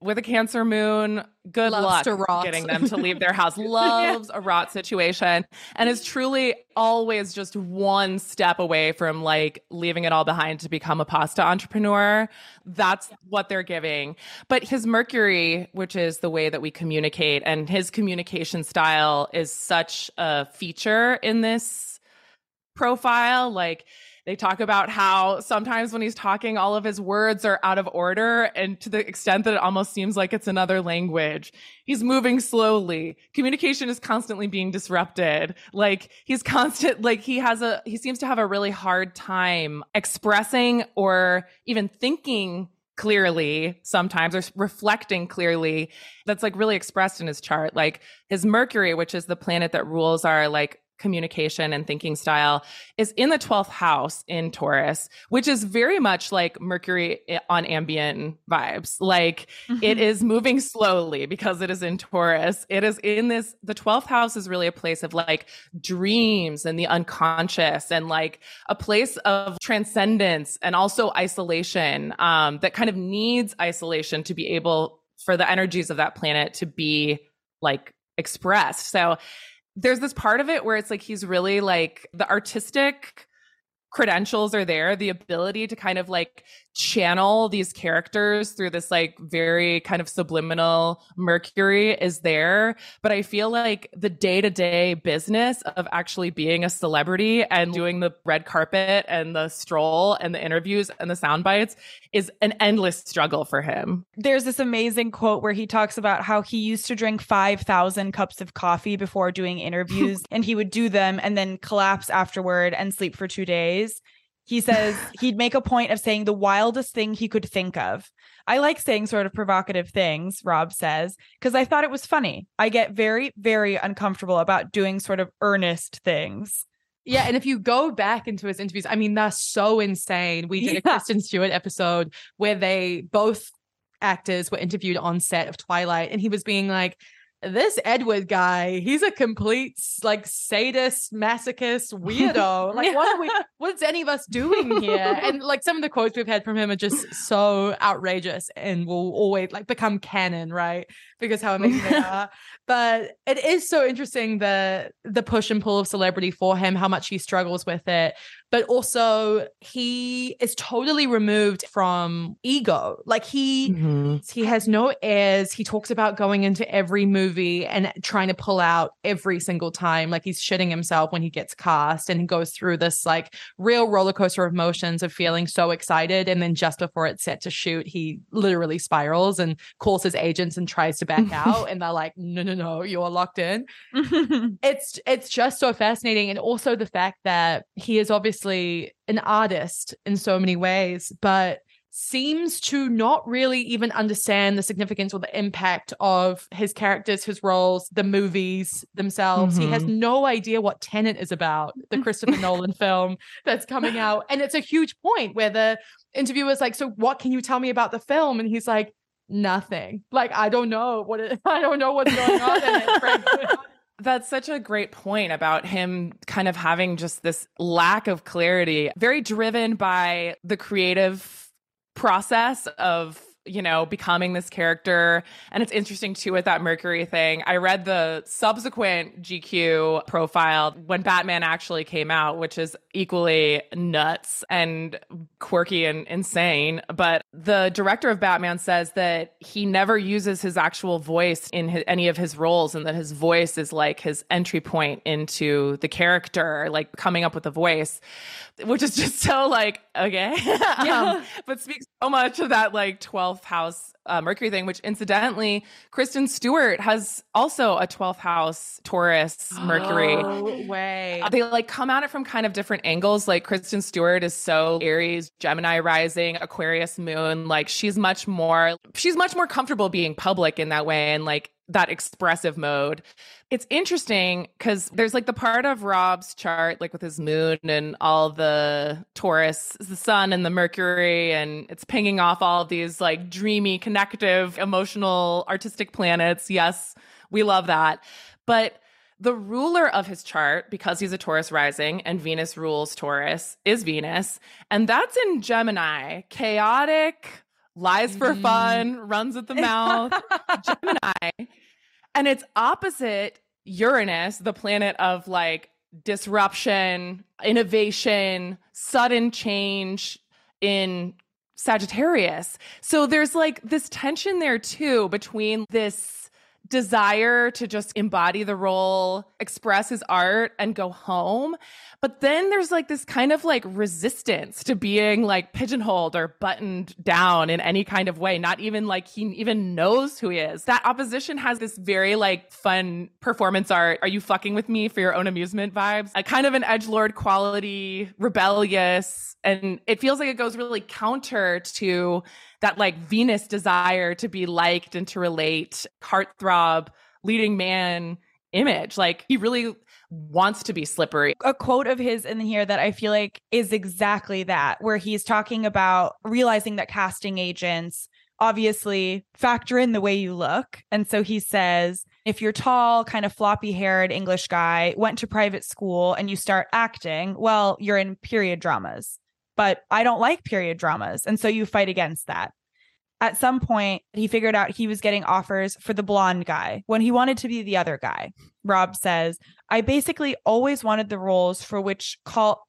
with a cancer moon, good Loves luck getting them to leave their house. (laughs) Loves a rot situation and is truly always just one step away from like leaving it all behind to become a pasta entrepreneur. That's what they're giving. But his Mercury, which is the way that we communicate, and his communication style is such a feature in this profile. Like, they talk about how sometimes when he's talking, all of his words are out of order and to the extent that it almost seems like it's another language. He's moving slowly. Communication is constantly being disrupted. Like he's constant, like he has a, he seems to have a really hard time expressing or even thinking clearly sometimes or reflecting clearly that's like really expressed in his chart like his mercury which is the planet that rules our like communication and thinking style is in the 12th house in Taurus, which is very much like Mercury on ambient vibes. Like it is moving slowly because it is in Taurus. It is in this, the 12th house is really a place of like dreams and the unconscious and like a place of transcendence and also isolation um, that kind of needs isolation to be able for the energies of that planet to be like expressed. So there's this part of it where it's like he's really like the artistic credentials are there the ability to kind of like channel these characters through this like very kind of subliminal mercury is there but i feel like the day-to-day business of actually being a celebrity and doing the red carpet and the stroll and the interviews and the sound bites is an endless struggle for him There's this amazing quote where he talks about how he used to drink 5,000 cups of coffee before doing interviews (laughs) and he would do them and then collapse afterward and sleep for two days. He says he'd make a point of saying the wildest thing he could think of. I like saying sort of provocative things, Rob says, because I thought it was funny. I get very, very uncomfortable about doing sort of earnest things. Yeah, and if you go back into his interviews, I mean, they're so insane. We did a Yeah. Kristen Stewart episode where they both actors were interviewed on set of Twilight, and he was being like, this Edward guy, he's a complete like sadist, masochist, weirdo. (laughs) Like, what are we what's any of us doing here? (laughs) And like some of the quotes we've had from him are just so outrageous and will always like become canon, right? Because how amazing they (laughs) are. But it is so interesting the the push and pull of celebrity for him, how much he struggles with it. But also he is totally removed from ego. Like he mm-hmm. he has no airs. He talks about going into every movie and trying to pull out every single time. Like he's shitting himself when he gets cast and he goes through this like real roller coaster of emotions of feeling so excited. And then just before it's set to shoot, he literally spirals and calls his agents and tries to back (laughs) out. And they're like, no, no, no, you're locked in (laughs) it's it's just so fascinating and also the fact that he is obviously an artist in so many ways but seems to not really even understand the significance or the impact of his characters his roles the movies themselves. He has mm-hmm. no idea what Tenet is about the (laughs) Christopher Nolan film that's coming out. And it's a huge point where the interviewer's like so what can you tell me about the film? And he's like nothing. Like i don't know what it, (laughs) i don't know what's going on in it frankly. (laughs) That's such a great point about him kind of having just this lack of clarity, very driven by the creative process of you know becoming this character. And it's interesting too with that mercury thing. I read the subsequent gq profile when batman actually came out which is equally nuts and quirky and insane. But the director of batman says that he never uses his actual voice in his, any of his roles and that his voice is like his entry point into the character like coming up with a voice which is just so like okay. (laughs) Um, but speaks so much of that like 12th house uh, mercury thing which incidentally kristen stewart has also a 12th house taurus mercury (gasps) No way. they like come at it from kind of different angles. Like Kristen Stewart is so Aries, Gemini rising, Aquarius moon. Like she's much more, she's much more comfortable being public in that way and like that expressive mode. It's interesting because there's like the part of Rob's chart, like with his moon and all the Taurus, the sun and the Mercury, and it's pinging off all of these like dreamy, connective, emotional, artistic planets. Yes, we love that. But the ruler of his chart, because he's a Taurus rising and Venus rules Taurus, is Venus. And that's in Gemini. Chaotic, lies for fun, mm-hmm. runs at the (laughs) mouth, Gemini. And it's opposite Uranus, the planet of like disruption, innovation, sudden change in Sagittarius. So there's like this tension there too between this desire to just embody the role, express his art, and go home. But then there's like this kind of like resistance to being like pigeonholed or buttoned down in any kind of way, not even like he even knows who he is. That opposition has this very like fun performance art. Are you fucking with me for your own amusement vibes? A kind of an edge lord quality, rebellious. And it feels like it goes really counter to that like Venus desire to be liked and to relate, heartthrob, leading man image. Like he really wants to be slippery. a quote of his in here that I feel like is exactly that, where he's talking about realizing that casting agents obviously factor in the way you look. And so he says, if you're tall, kind of floppy haired English guy, went to private school and you start acting, well, you're in period dramas. But I don't like period dramas. And so you fight against that. At some point, he figured out he was getting offers for the blonde guy when he wanted to be the other guy. Rob says, I basically always wanted the roles for which call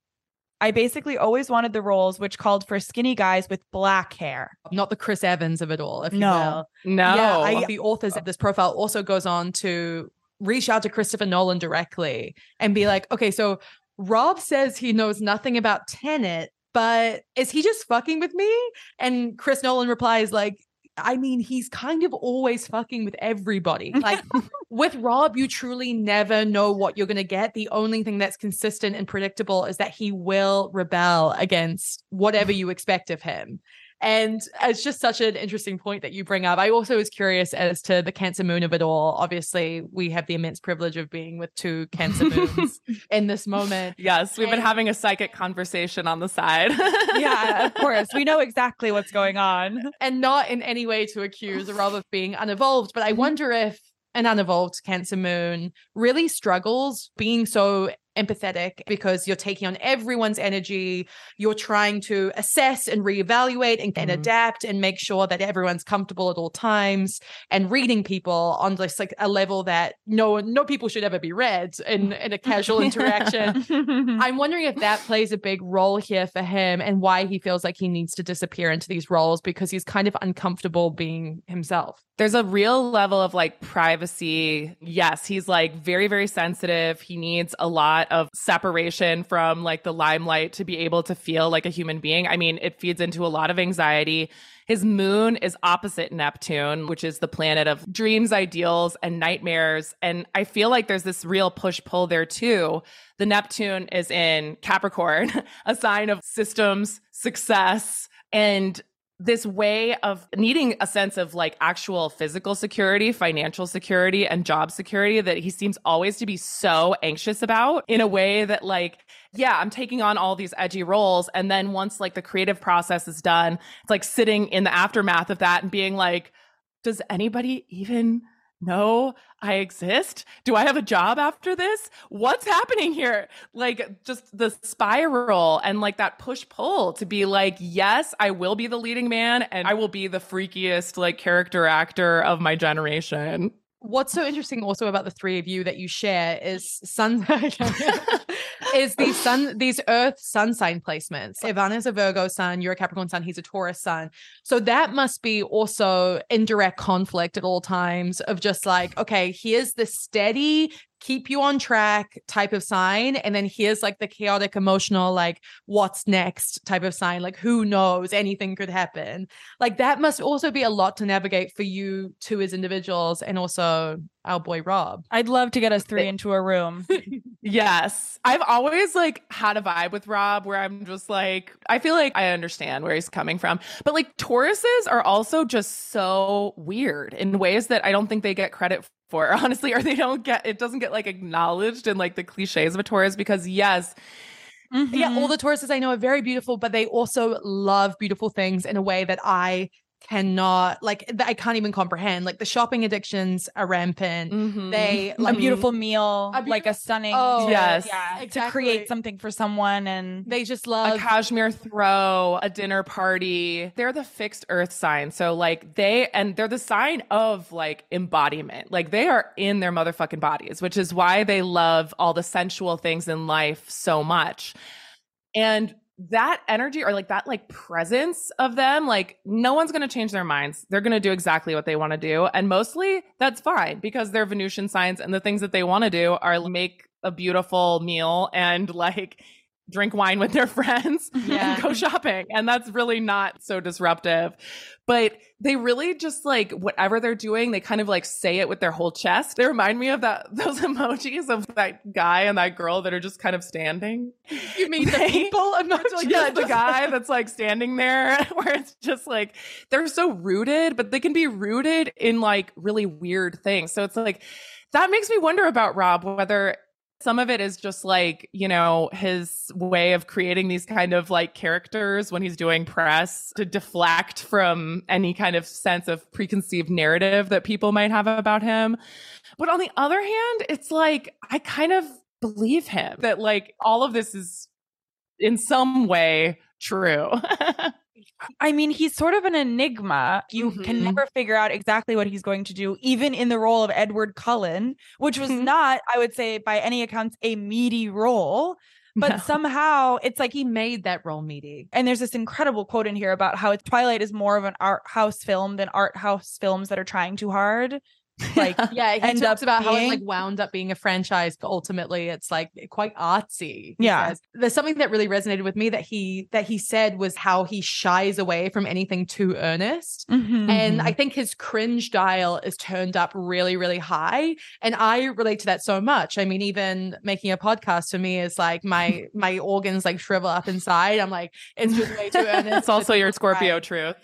I basically always wanted the roles which called for skinny guys with black hair. Not the Chris Evans of it all, if you No. will. No. Yeah, I, the authors of this profile also goes on to reach out to Christopher Nolan directly and be like, okay, so Rob says he knows nothing about Tenet, but is he just fucking with me? And Chris Nolan replies like, I mean, he's kind of always fucking with everybody. (laughs) Like with Rob, you truly never know what you're going to get. The only thing that's consistent and predictable is that he will rebel against whatever you expect of him. And it's just such an interesting point that you bring up. I also was curious as to the Cancer moon of it all. Obviously, we have the immense privilege of being with two Cancer moons (laughs) in this moment. Yes, we've been having a psychic conversation on the side. (laughs) yeah, of course. We know exactly what's going on. and not in any way to accuse Rob of being unevolved, but I mm-hmm. wonder if an unevolved Cancer Moon really struggles being so empathetic because you're taking on everyone's energy. You're trying to assess and reevaluate and, and Mhm. adapt and make sure that everyone's comfortable at all times and reading people on just like a level that no no people should ever be read in, in a casual interaction. (laughs) I'm wondering if that plays a big role here for him and why he feels like he needs to disappear into these roles because he's kind of uncomfortable being himself. There's a real level of like privacy. Yes, he's like very, very sensitive. He needs a lot of separation from like the limelight to be able to feel like a human being. I mean, it feeds into a lot of anxiety. His moon is opposite Neptune, which is the planet of dreams, ideals, and nightmares. And I feel like there's this real push pull there too. The Neptune is in Capricorn, (laughs) a sign of systems, success, and this way of needing a sense of like actual physical security, financial security, and job security that he seems always to be so anxious about in a way that, like, yeah, I'm taking on all these edgy roles. And then once like the creative process is done, it's like sitting in the aftermath of that and being like, does anybody even know I exist? Do I have a job after this? What's happening here? Like just the spiral and like that push pull to be like, yes, I will be the leading man and I will be the freakiest like character actor of my generation. What's so interesting also about the three of you that you share is (laughs) sun (laughs) is these sun these earth sun sign placements. Ivana's a Virgo sun, you're a Capricorn sun, he's a Taurus sun. So that must be also in direct conflict at all times of just like, okay, here's the steady keep you on track type of sign and then here's like the chaotic emotional like what's next type of sign like who knows anything could happen like that must also be a lot to navigate for you two as individuals and also our boy rob I'd love to get us three into a room. (laughs) Yes. I've always like had a vibe with Rob where I'm just like, I feel like I understand where he's coming from. But like Tauruses are also just so weird in ways that I don't think they get credit for, (laughs) honestly, or they don't get, it doesn't get like acknowledged in like the cliches of a Taurus because yes, yeah all mm-hmm. the tauruses i know are very beautiful but they also love beautiful things in a way that i cannot like i can't even comprehend like the shopping addictions are rampant Mhm. they a beautiful meal, A like a stunning, Oh, Yes. yeah, to create something for someone, and they just love a cashmere throw, a dinner party. They're the fixed earth sign. So like they and they're the sign of like embodiment. Like they are in their motherfucking bodies, which is why they love all the sensual things in life so much. And that energy or like that like presence of them, like no one's going to change their minds. They're going to do exactly what they want to do. And mostly that's fine because they're Venusian signs and the things that they want to do are make a beautiful meal and like drink wine with their (laughs) friends Yeah. and go shopping. And that's really not so disruptive. But they really just like whatever they're doing, they kind of like say it with their whole chest. They remind me of that (laughs) those emojis of that guy and that girl that are just kind of standing. you mean the (laughs) They- people emoji yeah, the guy that's like standing there where it's just like they're so rooted, but they can be rooted in like really weird things. So it's like that makes me wonder about Rob whether some of it is just like, you know, his way of creating these kind of like characters when he's doing press to deflect from any kind of sense of preconceived narrative that people might have about him. But on the other hand, it's like I kind of believe him that like all of this is in some way true. (laughs) I mean, he's sort of an enigma. You can Mhm. never figure out exactly what he's going to do, even in the role of Edward Cullen, which was Mhm. not, I would say, by any accounts, a meaty role. But No. somehow it's like he made that role meaty and there's this incredible quote in here about how Twilight is more of an art house film than art house films that are trying too hard. (laughs) like Yeah, he end talks up about how it like wound up being a franchise, but ultimately it's like quite artsy. Yeah. says. There's something that really resonated with me that he that he said was how he shies away from anything too earnest. Mhm. And I think his cringe dial is turned up really, really high. And I relate to that so much. I mean, even making a podcast for me is like my (laughs) my organs like shrivel up inside. I'm like, it's just way too earnest. It's also your Right. Scorpio truth.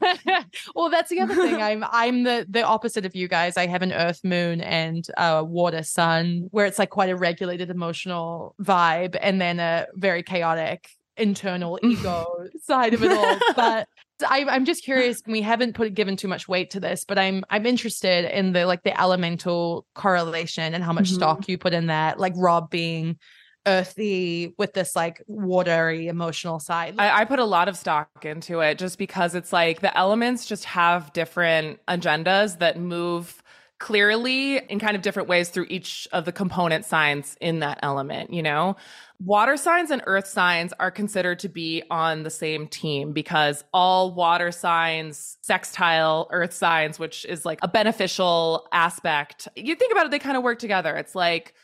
(laughs) well, that's the other thing. I'm I'm the the opposite of you guys. I have an Earth Moon and a Water Sun, where it's like quite a regulated emotional vibe, and then a very chaotic internal (laughs) ego side of it all. But I'm I'm just curious. We haven't put given too much weight to this, but I'm I'm interested in the like the elemental correlation and how much Mhm. stock you put in that. Like Rob being earthy with this like watery emotional side. I, I put a lot of stock into it just because it's like the elements just have different agendas that move clearly in kind of different ways through each of the component signs in that element, you know? Water signs and earth signs are considered to be on the same team because all water signs sextile earth signs, which is like a beneficial aspect. You think about it, they kind of work together. It's like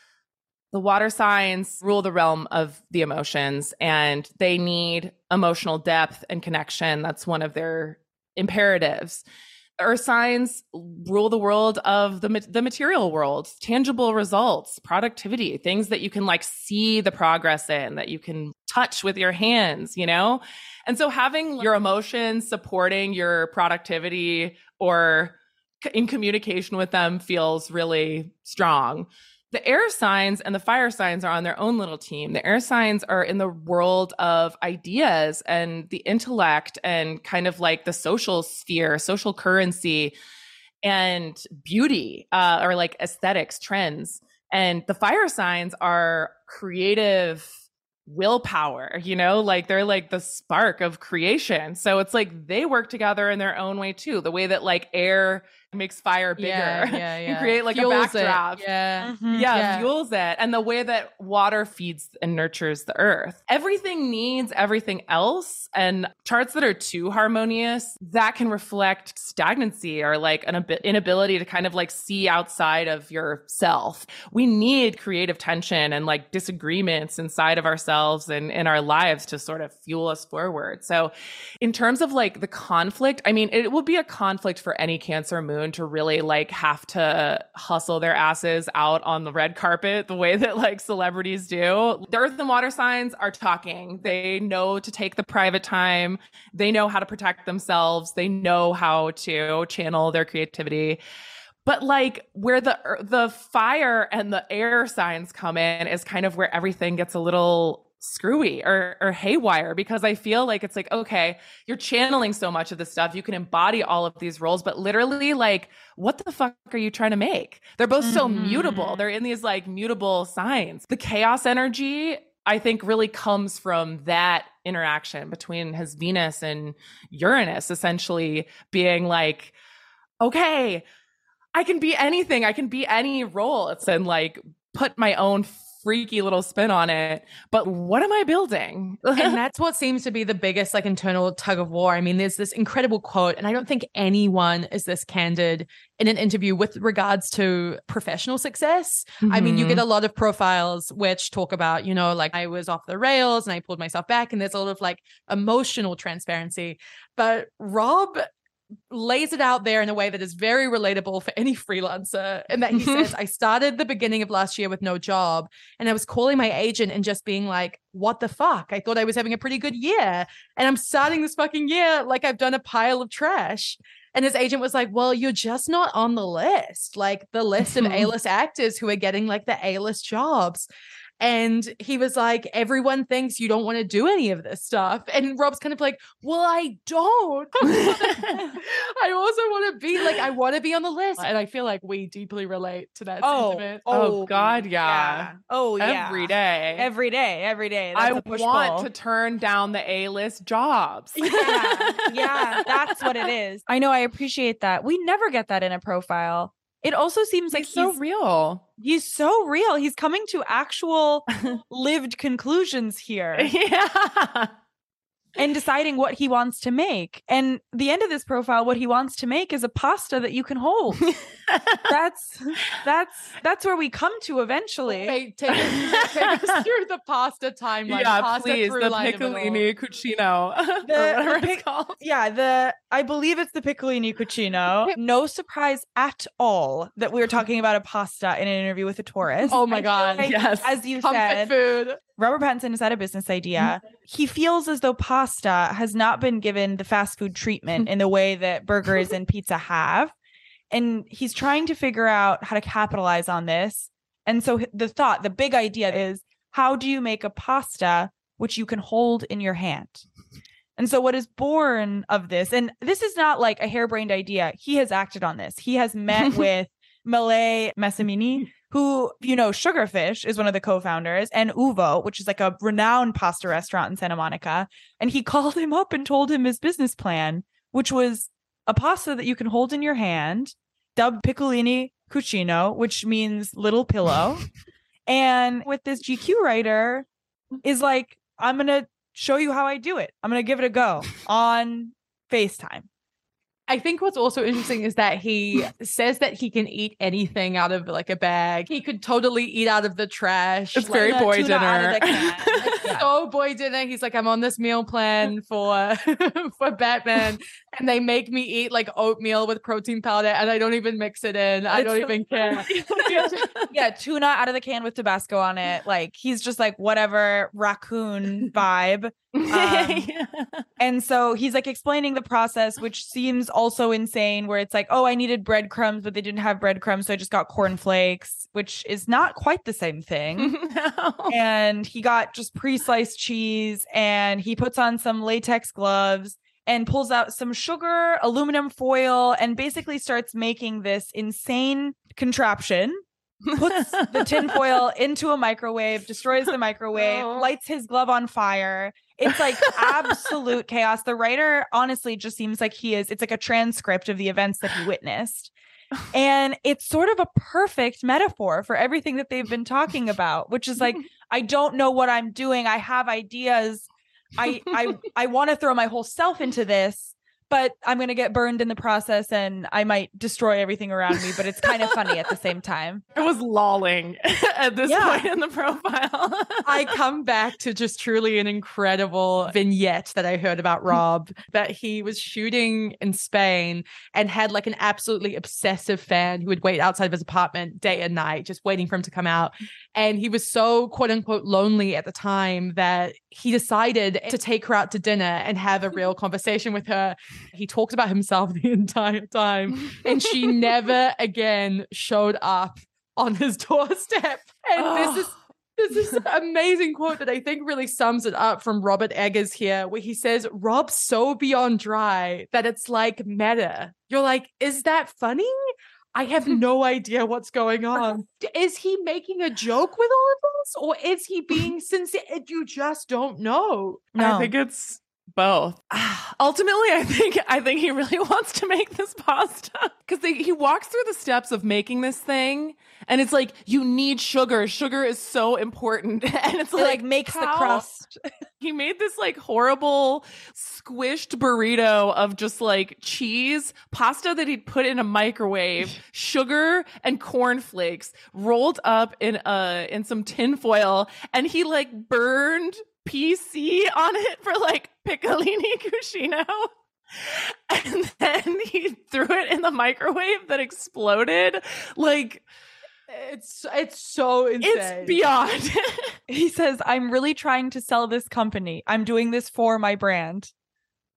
the water signs rule the realm of the emotions and they need emotional depth and connection. That's one of their imperatives. Earth signs rule the world of the, the material world, tangible results, productivity, things that you can like see the progress in, that you can touch with your hands, you know? And so having your emotions supporting your productivity or in communication with them feels really strong. The air signs and the fire signs are on their own little team. The air signs are in the world of ideas and the intellect and kind of like the social sphere, social currency and beauty uh, or like aesthetics, trends. And the fire signs are creative willpower, you know, like they're like the spark of creation. So it's like they work together in their own way too. The way that like air makes fire bigger yeah, (laughs) yeah, and yeah. create like Fuels a it. backdrop. Yeah. Mhm. Yeah, Yeah. fuels it. And the way that water feeds and nurtures the earth. Everything needs everything else. And charts that are too harmonious, that can reflect stagnancy or like an ab- inability to kind of like see outside of yourself. We need creative tension and like disagreements inside of ourselves and in our lives to sort of fuel us forward. So, in terms of like the conflict, I mean, it will be a conflict for any Cancer moon to really like have to hustle their asses out on the red carpet the way (laughs) that like celebrities do. The earth and water signs are talking. They know to take the private time. They know how to protect themselves. They know how to channel their creativity. But like where the er, the fire and the air signs come in is kind of where everything gets a little screwy or or haywire because I feel like it's like okay, you're channeling so much of this stuff, you can embody all of these roles, but literally like what the fuck are you trying to make? They're both so Mhm. mutable. They're in these like mutable signs. The chaos energy I think really comes from that interaction between his Venus and Uranus essentially being like okay, I can be anything. I can be any role. It's and like put my own freaky little spin on it. But what am I building? and (laughs) that's what seems to be the biggest like internal tug of war. I mean, there's this incredible quote, and I don't think anyone is this candid in an interview with regards to professional success. I mean, you Mm-hmm. get a lot of profiles which talk about, you know, like I was off the rails and I pulled myself back, and there's a lot of like emotional transparency. But Rob lays it out there in a way that is very relatable for any freelancer. And that he mm-hmm. says, I started the beginning of last year with no job and I was calling my agent and just being like, what the fuck? I thought I was having a pretty good year. And I'm starting this fucking year like I've done a pile of trash. And his agent was like, Well, you're just not on the list, like the list of mm-hmm. A list actors who are getting like the A list jobs. And he was like, Everyone thinks you don't want to do any of this stuff. And Rob's kind of like, Well, I don't. (laughs) I also want to be like, I want to be on the list. And I feel like we deeply relate to that Oh, sentiment. Oh, oh God, yeah. Oh yeah. Every day. Every day. Every day. I That's a push want pull. to turn down the A list jobs. yeah, yeah, that's what it is. (laughs) I know. I appreciate that. We never get that in a profile. It also seems like It's so real. he's so real. He's coming to actual (laughs) lived conclusions here. yeah. And deciding what he wants to make. And the end of this profile, what he wants to make is a pasta that you can hold. (laughs) that's that's that's where we come to eventually. Wait, take, us- take us (laughs) through the pasta timeline. yeah, pasta please. The through line of it all. piccolini cuscino, (laughs) or The- whatever the it's called. Yeah, the I believe it's the piccolini cuscino. No surprise at all that we were talking about a pasta in an interview with a Taurus. Oh my I God. like, Yes. As you Comfort said, food. Robert Pattinson has had a business idea. Mm-hmm. He feels as though pasta has not been given the fast food treatment in the way that burgers and pizza have. And he's trying to figure out how to capitalize on this. And so the thought, the big idea is how do you make a pasta which you can hold in your hand? And so what is born of this, and this is not like a harebrained idea. He has acted on this. He has met (laughs) with Malay Massimini, who, you know, Sugarfish is one of the co-founders, and Uovo, which is like a renowned pasta restaurant in Santa Monica. And he (laughs) called him up and told him his business plan, which was a pasta that you can hold in your hand, dubbed piccolini cuscino, which means little pillow. (laughs) and with this GQ writer, is like, I'm gonna show you how I do it. I'm gonna give it a go (laughs) on FaceTime. I think what's also interesting is that he says that he can eat anything out of like a bag. He could totally eat out of the trash. It's Like, very boy tuna out of dinner. the can. it's (laughs) Yeah. so boy dinner. He's like, I'm on this meal plan for (laughs) for Batman, and they make me eat like oatmeal with protein powder, and I don't even mix it in. I It's don't so even care. (laughs) yeah, tuna out of the can with Tabasco on it. Like he's just like whatever raccoon vibe. Um, (laughs) And so he's like explaining the process, which seems also insane, where it's like, oh, I needed breadcrumbs, but they didn't have breadcrumbs. So I just got cornflakes, which is not quite the same thing. (laughs) No. and he got just pre-sliced cheese and he puts on some latex gloves and pulls out some sugar, aluminum foil, and basically starts making this insane contraption. Puts the tinfoil (laughs) into a microwave, destroys the microwave, Oh. lights his glove on fire. It's like absolute (laughs) chaos. The writer honestly just seems like he is, it's like a transcript of the events that he witnessed. And it's sort of a perfect metaphor for everything that they've been talking about, which is like, (laughs) I don't know what I'm doing. I have ideas. I I I want to throw my whole self into this, but I'm going to get burned in the process and I might destroy everything around me, but it's kind of (laughs) funny at the same time. I was lolling (laughs) at this Yeah. point in the profile. (laughs) I come back to just truly an incredible vignette that I heard about Rob that he was shooting in Spain and had like an absolutely obsessive fan who would wait outside of his apartment day and night, just waiting for him to come out. And he was so quote unquote lonely at the time that he decided to take her out to dinner and have a real conversation with her. He talked about himself (laughs) the entire time, and she (laughs) never again showed up on his (laughs) doorstep. And this is (sighs) this amazing quote that I think really sums it up from Robert Eggers here, where he says, Rob's so beyond dry that it's like meta. You're like, is that funny? I have no idea what's going on. Is he making a joke with all of this? Or is he being sincere? You just don't know. I think it's both. (sighs) Ultimately, I think I think he really (laughs) wants to make this pasta because he walks through the steps of making this thing, and it's like you need sugar. Sugar is so important, (laughs) and it's It like, like makes the crust. (laughs) He made this like horrible squished burrito of just like cheese, pasta that he'd put in a microwave, sugar and cornflakes rolled up in uh in some tin foil, and he like burned PC on it for like piccolini (laughs) cuscino. And then he threw it in the microwave that exploded. Like It's it's so insane. it's beyond. (laughs) He says, I'm really trying to sell this company. I'm doing this for my brand.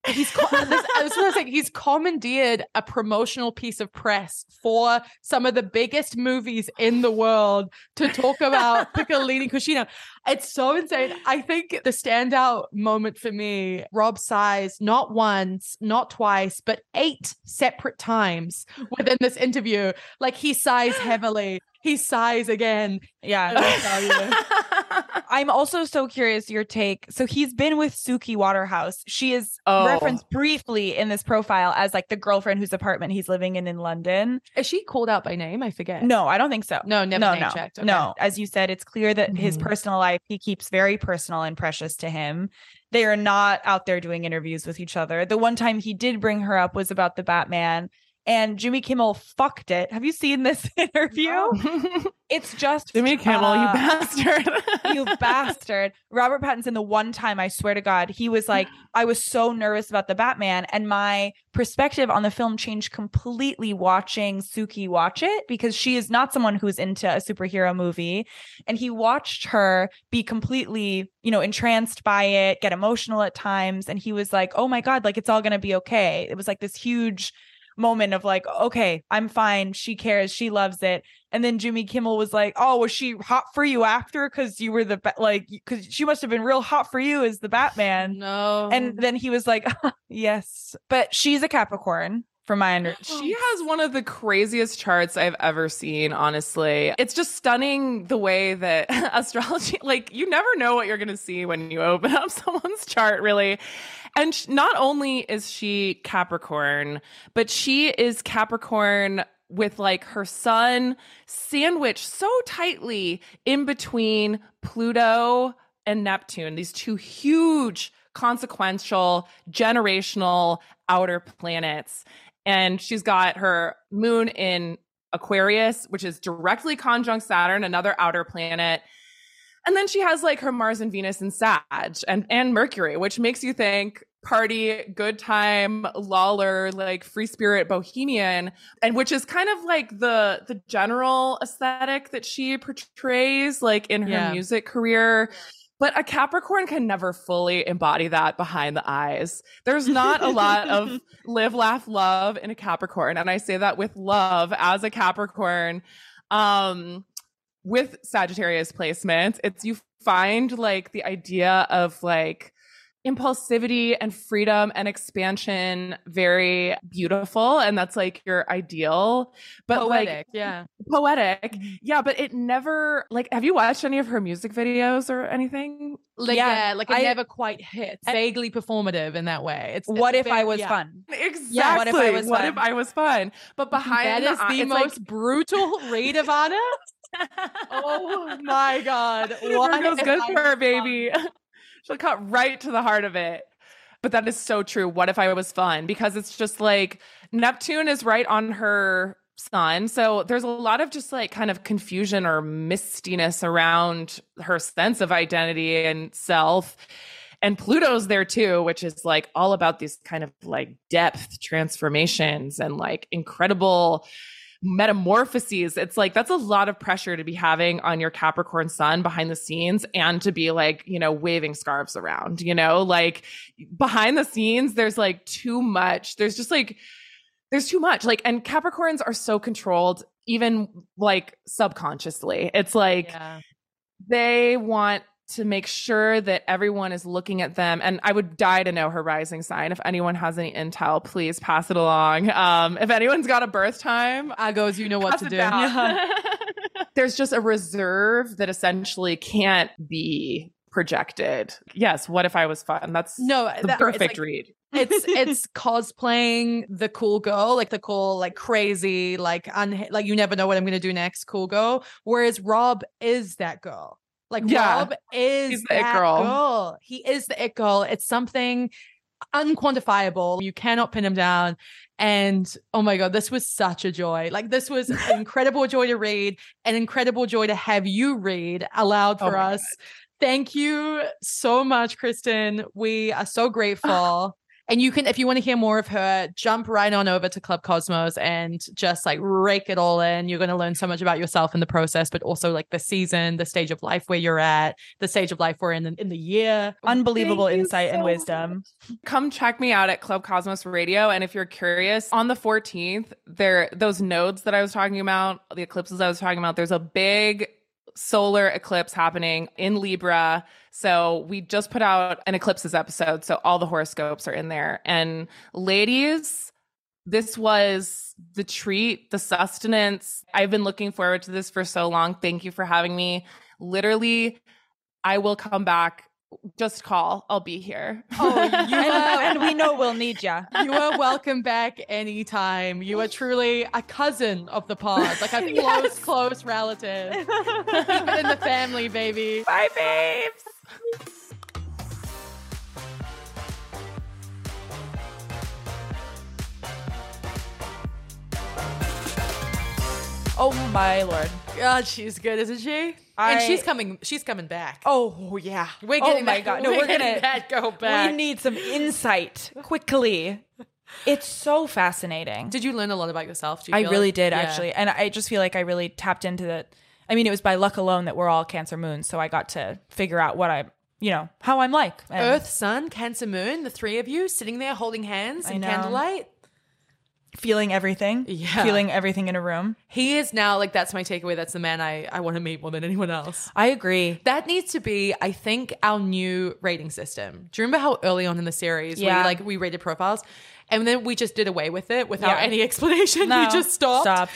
He's co- this, I was gonna say he's commandeered a promotional piece of press for some of the biggest movies in the world to talk about (laughs) Piccolini Cuscino. It's so insane. I think the standout moment for me, Rob sighs not once, not twice, but eight separate times within this interview. Like he sighs (gasps) heavily. He sighs again. Yeah. (laughs) Let me tell you. I'm also so curious your take. So he's been with Suki Waterhouse. She is Oh. referenced briefly in this profile as like the girlfriend whose apartment he's living in in London. Is she called out by name? I forget. No, I don't think so. No, never no, name no, checked. Okay. No, as you said, it's clear that his Mhm. personal life he keeps very personal and precious to him. They are not out there doing interviews with each other. The one time he did bring her up was about the Batman, and Jimmy Kimmel fucked it. Have you seen this (laughs) interview? (laughs) It's just Jimmy Kimmel, uh, (laughs) you bastard. you bastard. Robert Pattinson, the one time I swear to God, he was like, I was so nervous about the Batman, and my perspective on the film changed completely watching Suki watch it because she is not someone who's into a superhero movie. And he watched her be completely, you know, entranced by it, get emotional at times. And he was like, oh my God, like it's all going to be okay. It was like this huge moment of like, okay, I'm fine. She cares. She loves it. And then Jimmy Kimmel was like, "Oh, was she hot for you after? Because you were the ba- like, because she must have been real hot for you as the Batman." No. And then he was like, (laughs) "Yes, but she's a Capricorn, from my under." (gasps) She has one of the craziest charts I've ever seen, honestly. It's just stunning the way that (laughs) astrology, like, you never know what you're going to see when you open (laughs) up someone's chart, really. And sh- not only is she Capricorn, but she is Capricorn with like her sun sandwiched so tightly in between Pluto and Neptune, these two huge, consequential, generational outer planets. And she's got her moon in Aquarius, which is directly conjunct Saturn, another outer planet. And then she has like her Mars and Venus and Sag and, and Mercury, which makes you think party, good time, lawler, like free spirit bohemian, and which is kind of like the the general aesthetic that she portrays like in her Yeah. music career. But a Capricorn can never fully embody that behind the eyes. There's not a lot of (laughs) live, laugh, love in a Capricorn. And I say that with love as a Capricorn. Um, with Sagittarius placements, it's you find like the idea of like impulsivity and freedom and expansion very beautiful and that's like your ideal but like poetic. yeah. poetic mm-hmm. yeah but it never like have you watched any of her music videos or anything Like Yeah, yeah, like it I- never quite hits. I- Vaguely performative in that way. It's What it's if I was yeah. fun? exactly what if I was what fun? if I was fun but behind That the is the it's most like, brutal read of honor (laughs) Oh my god! What Virgo's if good I for her, baby. She'll cut right to the heart of it. But that is so true. What if I was fun? Because it's just like Neptune is right on her sun. So there's a lot of just like kind of confusion or mistiness around her sense of identity and self. And Pluto's there too, which is like all about these kind of like depth transformations and like incredible metamorphoses. It's like that's a lot of pressure to be having on your Capricorn sun behind the scenes and to be like, you know, waving scarves around, you know, like behind the scenes, there's like too much. There's just like, there's too much. Like, and Capricorns are so controlled, even like subconsciously. It's like, Yeah. they want to make sure that everyone is looking at them and i would die to know her rising sign if anyone has any intel please pass it along um if anyone's got a birth time Agos, you know what to do. down. (laughs) there's just a reserve that essentially can't be projected yes what if i was fun that's No, the that- it's perfect like- read it's (laughs) it's cosplaying the cool girl, like the cool, like crazy, like un- like you never know what I'm gonna do next, cool girl. Whereas Rob is that girl. Like Yeah. Rob is He's the it that girl. He is the it girl. It's something unquantifiable. You cannot pin him down. And oh my god, this was such a joy. Like this was (laughs) an incredible joy to read, an incredible joy to have you read aloud Oh for my us. Thank you so much, Kristen. We are so (laughs) grateful. And you can, if you want to hear more of her, jump right on over to Club Cosmos and just like rake it all in. You're going to learn so much about yourself in the process, but also like the season, the stage of life where you're at, the stage of life we're in in the year. Unbelievable Thank insight and so wisdom. come check me out at Club Cosmos Radio. And if you're curious, on the 14th, there those nodes that I was talking about, the eclipses I was talking about, there's a big solar eclipse happening in Libra. So we just put out an eclipses episode. So all the horoscopes are in there. And ladies, this was the treat, the sustenance. I've been looking forward to this for so long. Thank you for having me. Literally, I will come back. Just call. I'll be here. Oh, you (laughs) and, we know we'll need you. (laughs) you are welcome back anytime. You are truly a cousin of the pod, like a (laughs) close, close relative. Keep it in the family, baby. Bye, babes. Oh my lord. God, she's good, isn't she? and she's coming. She's coming back. Oh yeah. We're getting oh my that- god. No, we're (laughs) we're, gonna that go back. We need some insight quickly. It's so fascinating. Did you learn a lot about yourself? Do you I really like- did Yeah. actually, and I just feel like I really tapped into the. I mean, it was by luck alone that we're all Cancer moons, so I got to figure out what I, you know, how I'm like. And Earth, Sun, Cancer, Moon, the three of you sitting there holding hands I in candlelight. Feeling everything. Yeah. feeling everything in a room. He is now like that's my takeaway. That's the man I I want to meet more than anyone else. I agree. That needs to be, I think, our new rating system. Do you remember how early on in the series, Yeah. we like we rated profiles, and then we just did away with it without Yeah. any (laughs) explanation? No, we just stopped. stop.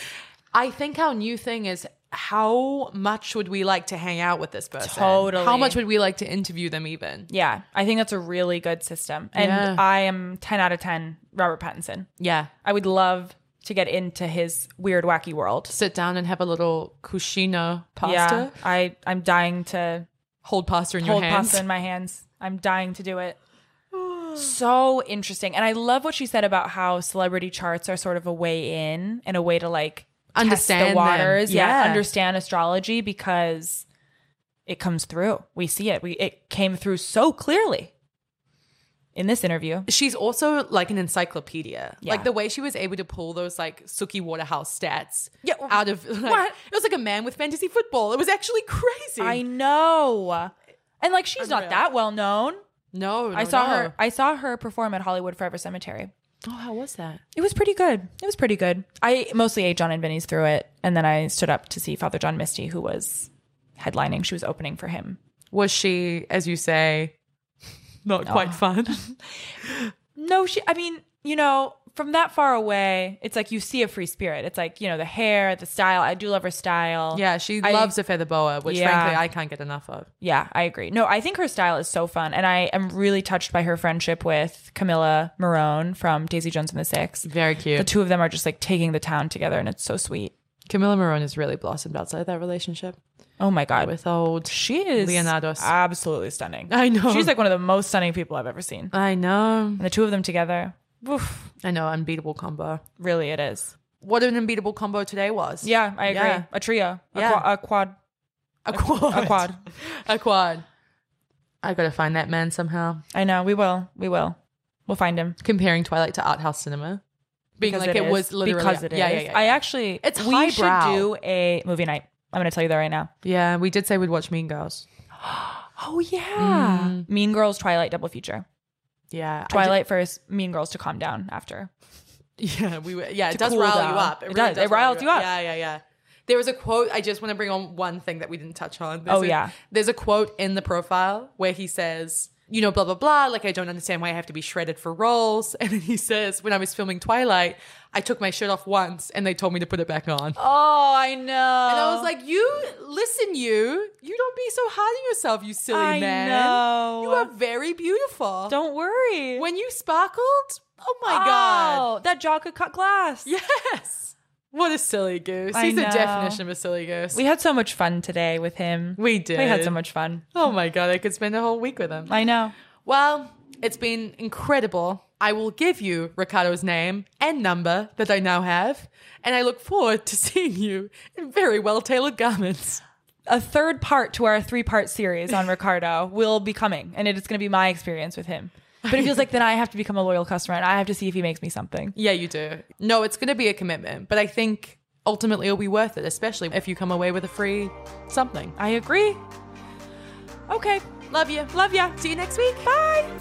I think our new thing is how much would we like to hang out with this person? Totally. How much would we like to interview them? Even Yeah, I think that's a really good system, and Yeah. I am ten out of ten. Robert Pattinson. yeah. I would love to get into his weird, wacky world. Sit down and have a little cucina pasta. Yeah, I I'm dying to Hold pasta in your hands. hold pasta in my hands. I'm dying to do it. (sighs) so interesting. And I love what she said about how celebrity charts are sort of a way in and a way to like Understand the waters. Yeah. Yeah. Understand astrology because it comes through. We see it. We it came through so clearly in this interview. She's also like an encyclopedia. Yeah. Like the way she was able to pull those like Suki Waterhouse stats Yeah, out of (laughs) like, what? it was like a man with fantasy football. It was actually crazy. I know. And like she's not that well known. no, no, I saw no. her I saw her perform at Hollywood Forever Cemetery. Oh, how was that? It was pretty good. It was pretty good. I mostly ate Jon and Vinny's through it, and then I stood up to see Father John Misty, who was headlining. She was opening for him. Was she, as you say, not quite fun? (laughs) No, she. I mean, you know, from that far away, it's like you see a free spirit. It's like you know the hair, the style. I do love her style. yeah, she I- loves a feather boa, which Yeah. frankly I can't get enough of. Yeah, I agree. No, I think her style is so fun, and I am really touched by her friendship with Camila Morrone from Daisy Jones and the Six. Very cute. The two of them are just like taking the town together, and it's so sweet. Camila Morrone has really blossomed outside of that relationship Oh my god, with old. she is Leonardo's. absolutely stunning. I know. She's like one of the most stunning people I've ever seen. I know. And the two of them together, oof, I know. Unbeatable combo. really it is. What an unbeatable combo today was. Yeah, I agree. Yeah. A trio, a, Yeah. qua- a quad, A quad. a quad. (laughs) A quad. I gotta find that man somehow. I know. We will. We will. We'll find him. Comparing Twilight to art house cinema. Being Because like it was literally because it is. yeah, yeah, yeah. I actually. It's we highbrow. should do a movie night. I'm going to tell you that right now. yeah, we did say we'd watch Mean Girls. (gasps) Oh yeah. Mm. Mean Girls, Twilight double feature. Yeah, Twilight first, Mean Girls to calm down after. (laughs) yeah, we. Yeah, it does cool rile down. you up. It does. It rile riles you up. Yeah, yeah, yeah. There was a quote. I just want to bring on one thing that we didn't touch on. There's Oh, a- yeah. There's a quote in the profile where he says, you know, blah blah blah. Like I don't understand why I have to be shredded for roles. (laughs) And then he says, when I was filming Twilight, I took my shirt off once, and they told me to put it back on. Oh, I know. And I was like, you listen, you, you don't be so hard on yourself, you silly I man. know. You are very beautiful. don't worry. when you sparkled, oh my oh, god. Oh, that jaw could cut glass. (laughs) Yes. What a silly goose. I He's the definition of a silly goose. We had so much fun today with him. We did. We had so much fun. Oh my god, I could spend a whole week with him. I know. Well, it's been incredible. I will give you Ricardo's name and number that I now have, and I look forward to (laughs) seeing you in very well tailored garments. A third part to our three part series on Ricardo will be coming, and it is going to be my experience with him. But it feels like then I have to become a loyal customer and I have to see if he makes me something. Yeah, you do. No, it's going to be a commitment, but I think ultimately it'll be worth it, especially if you come away with a free something. I agree. Okay. Love you. Love ya. See you next week. Bye.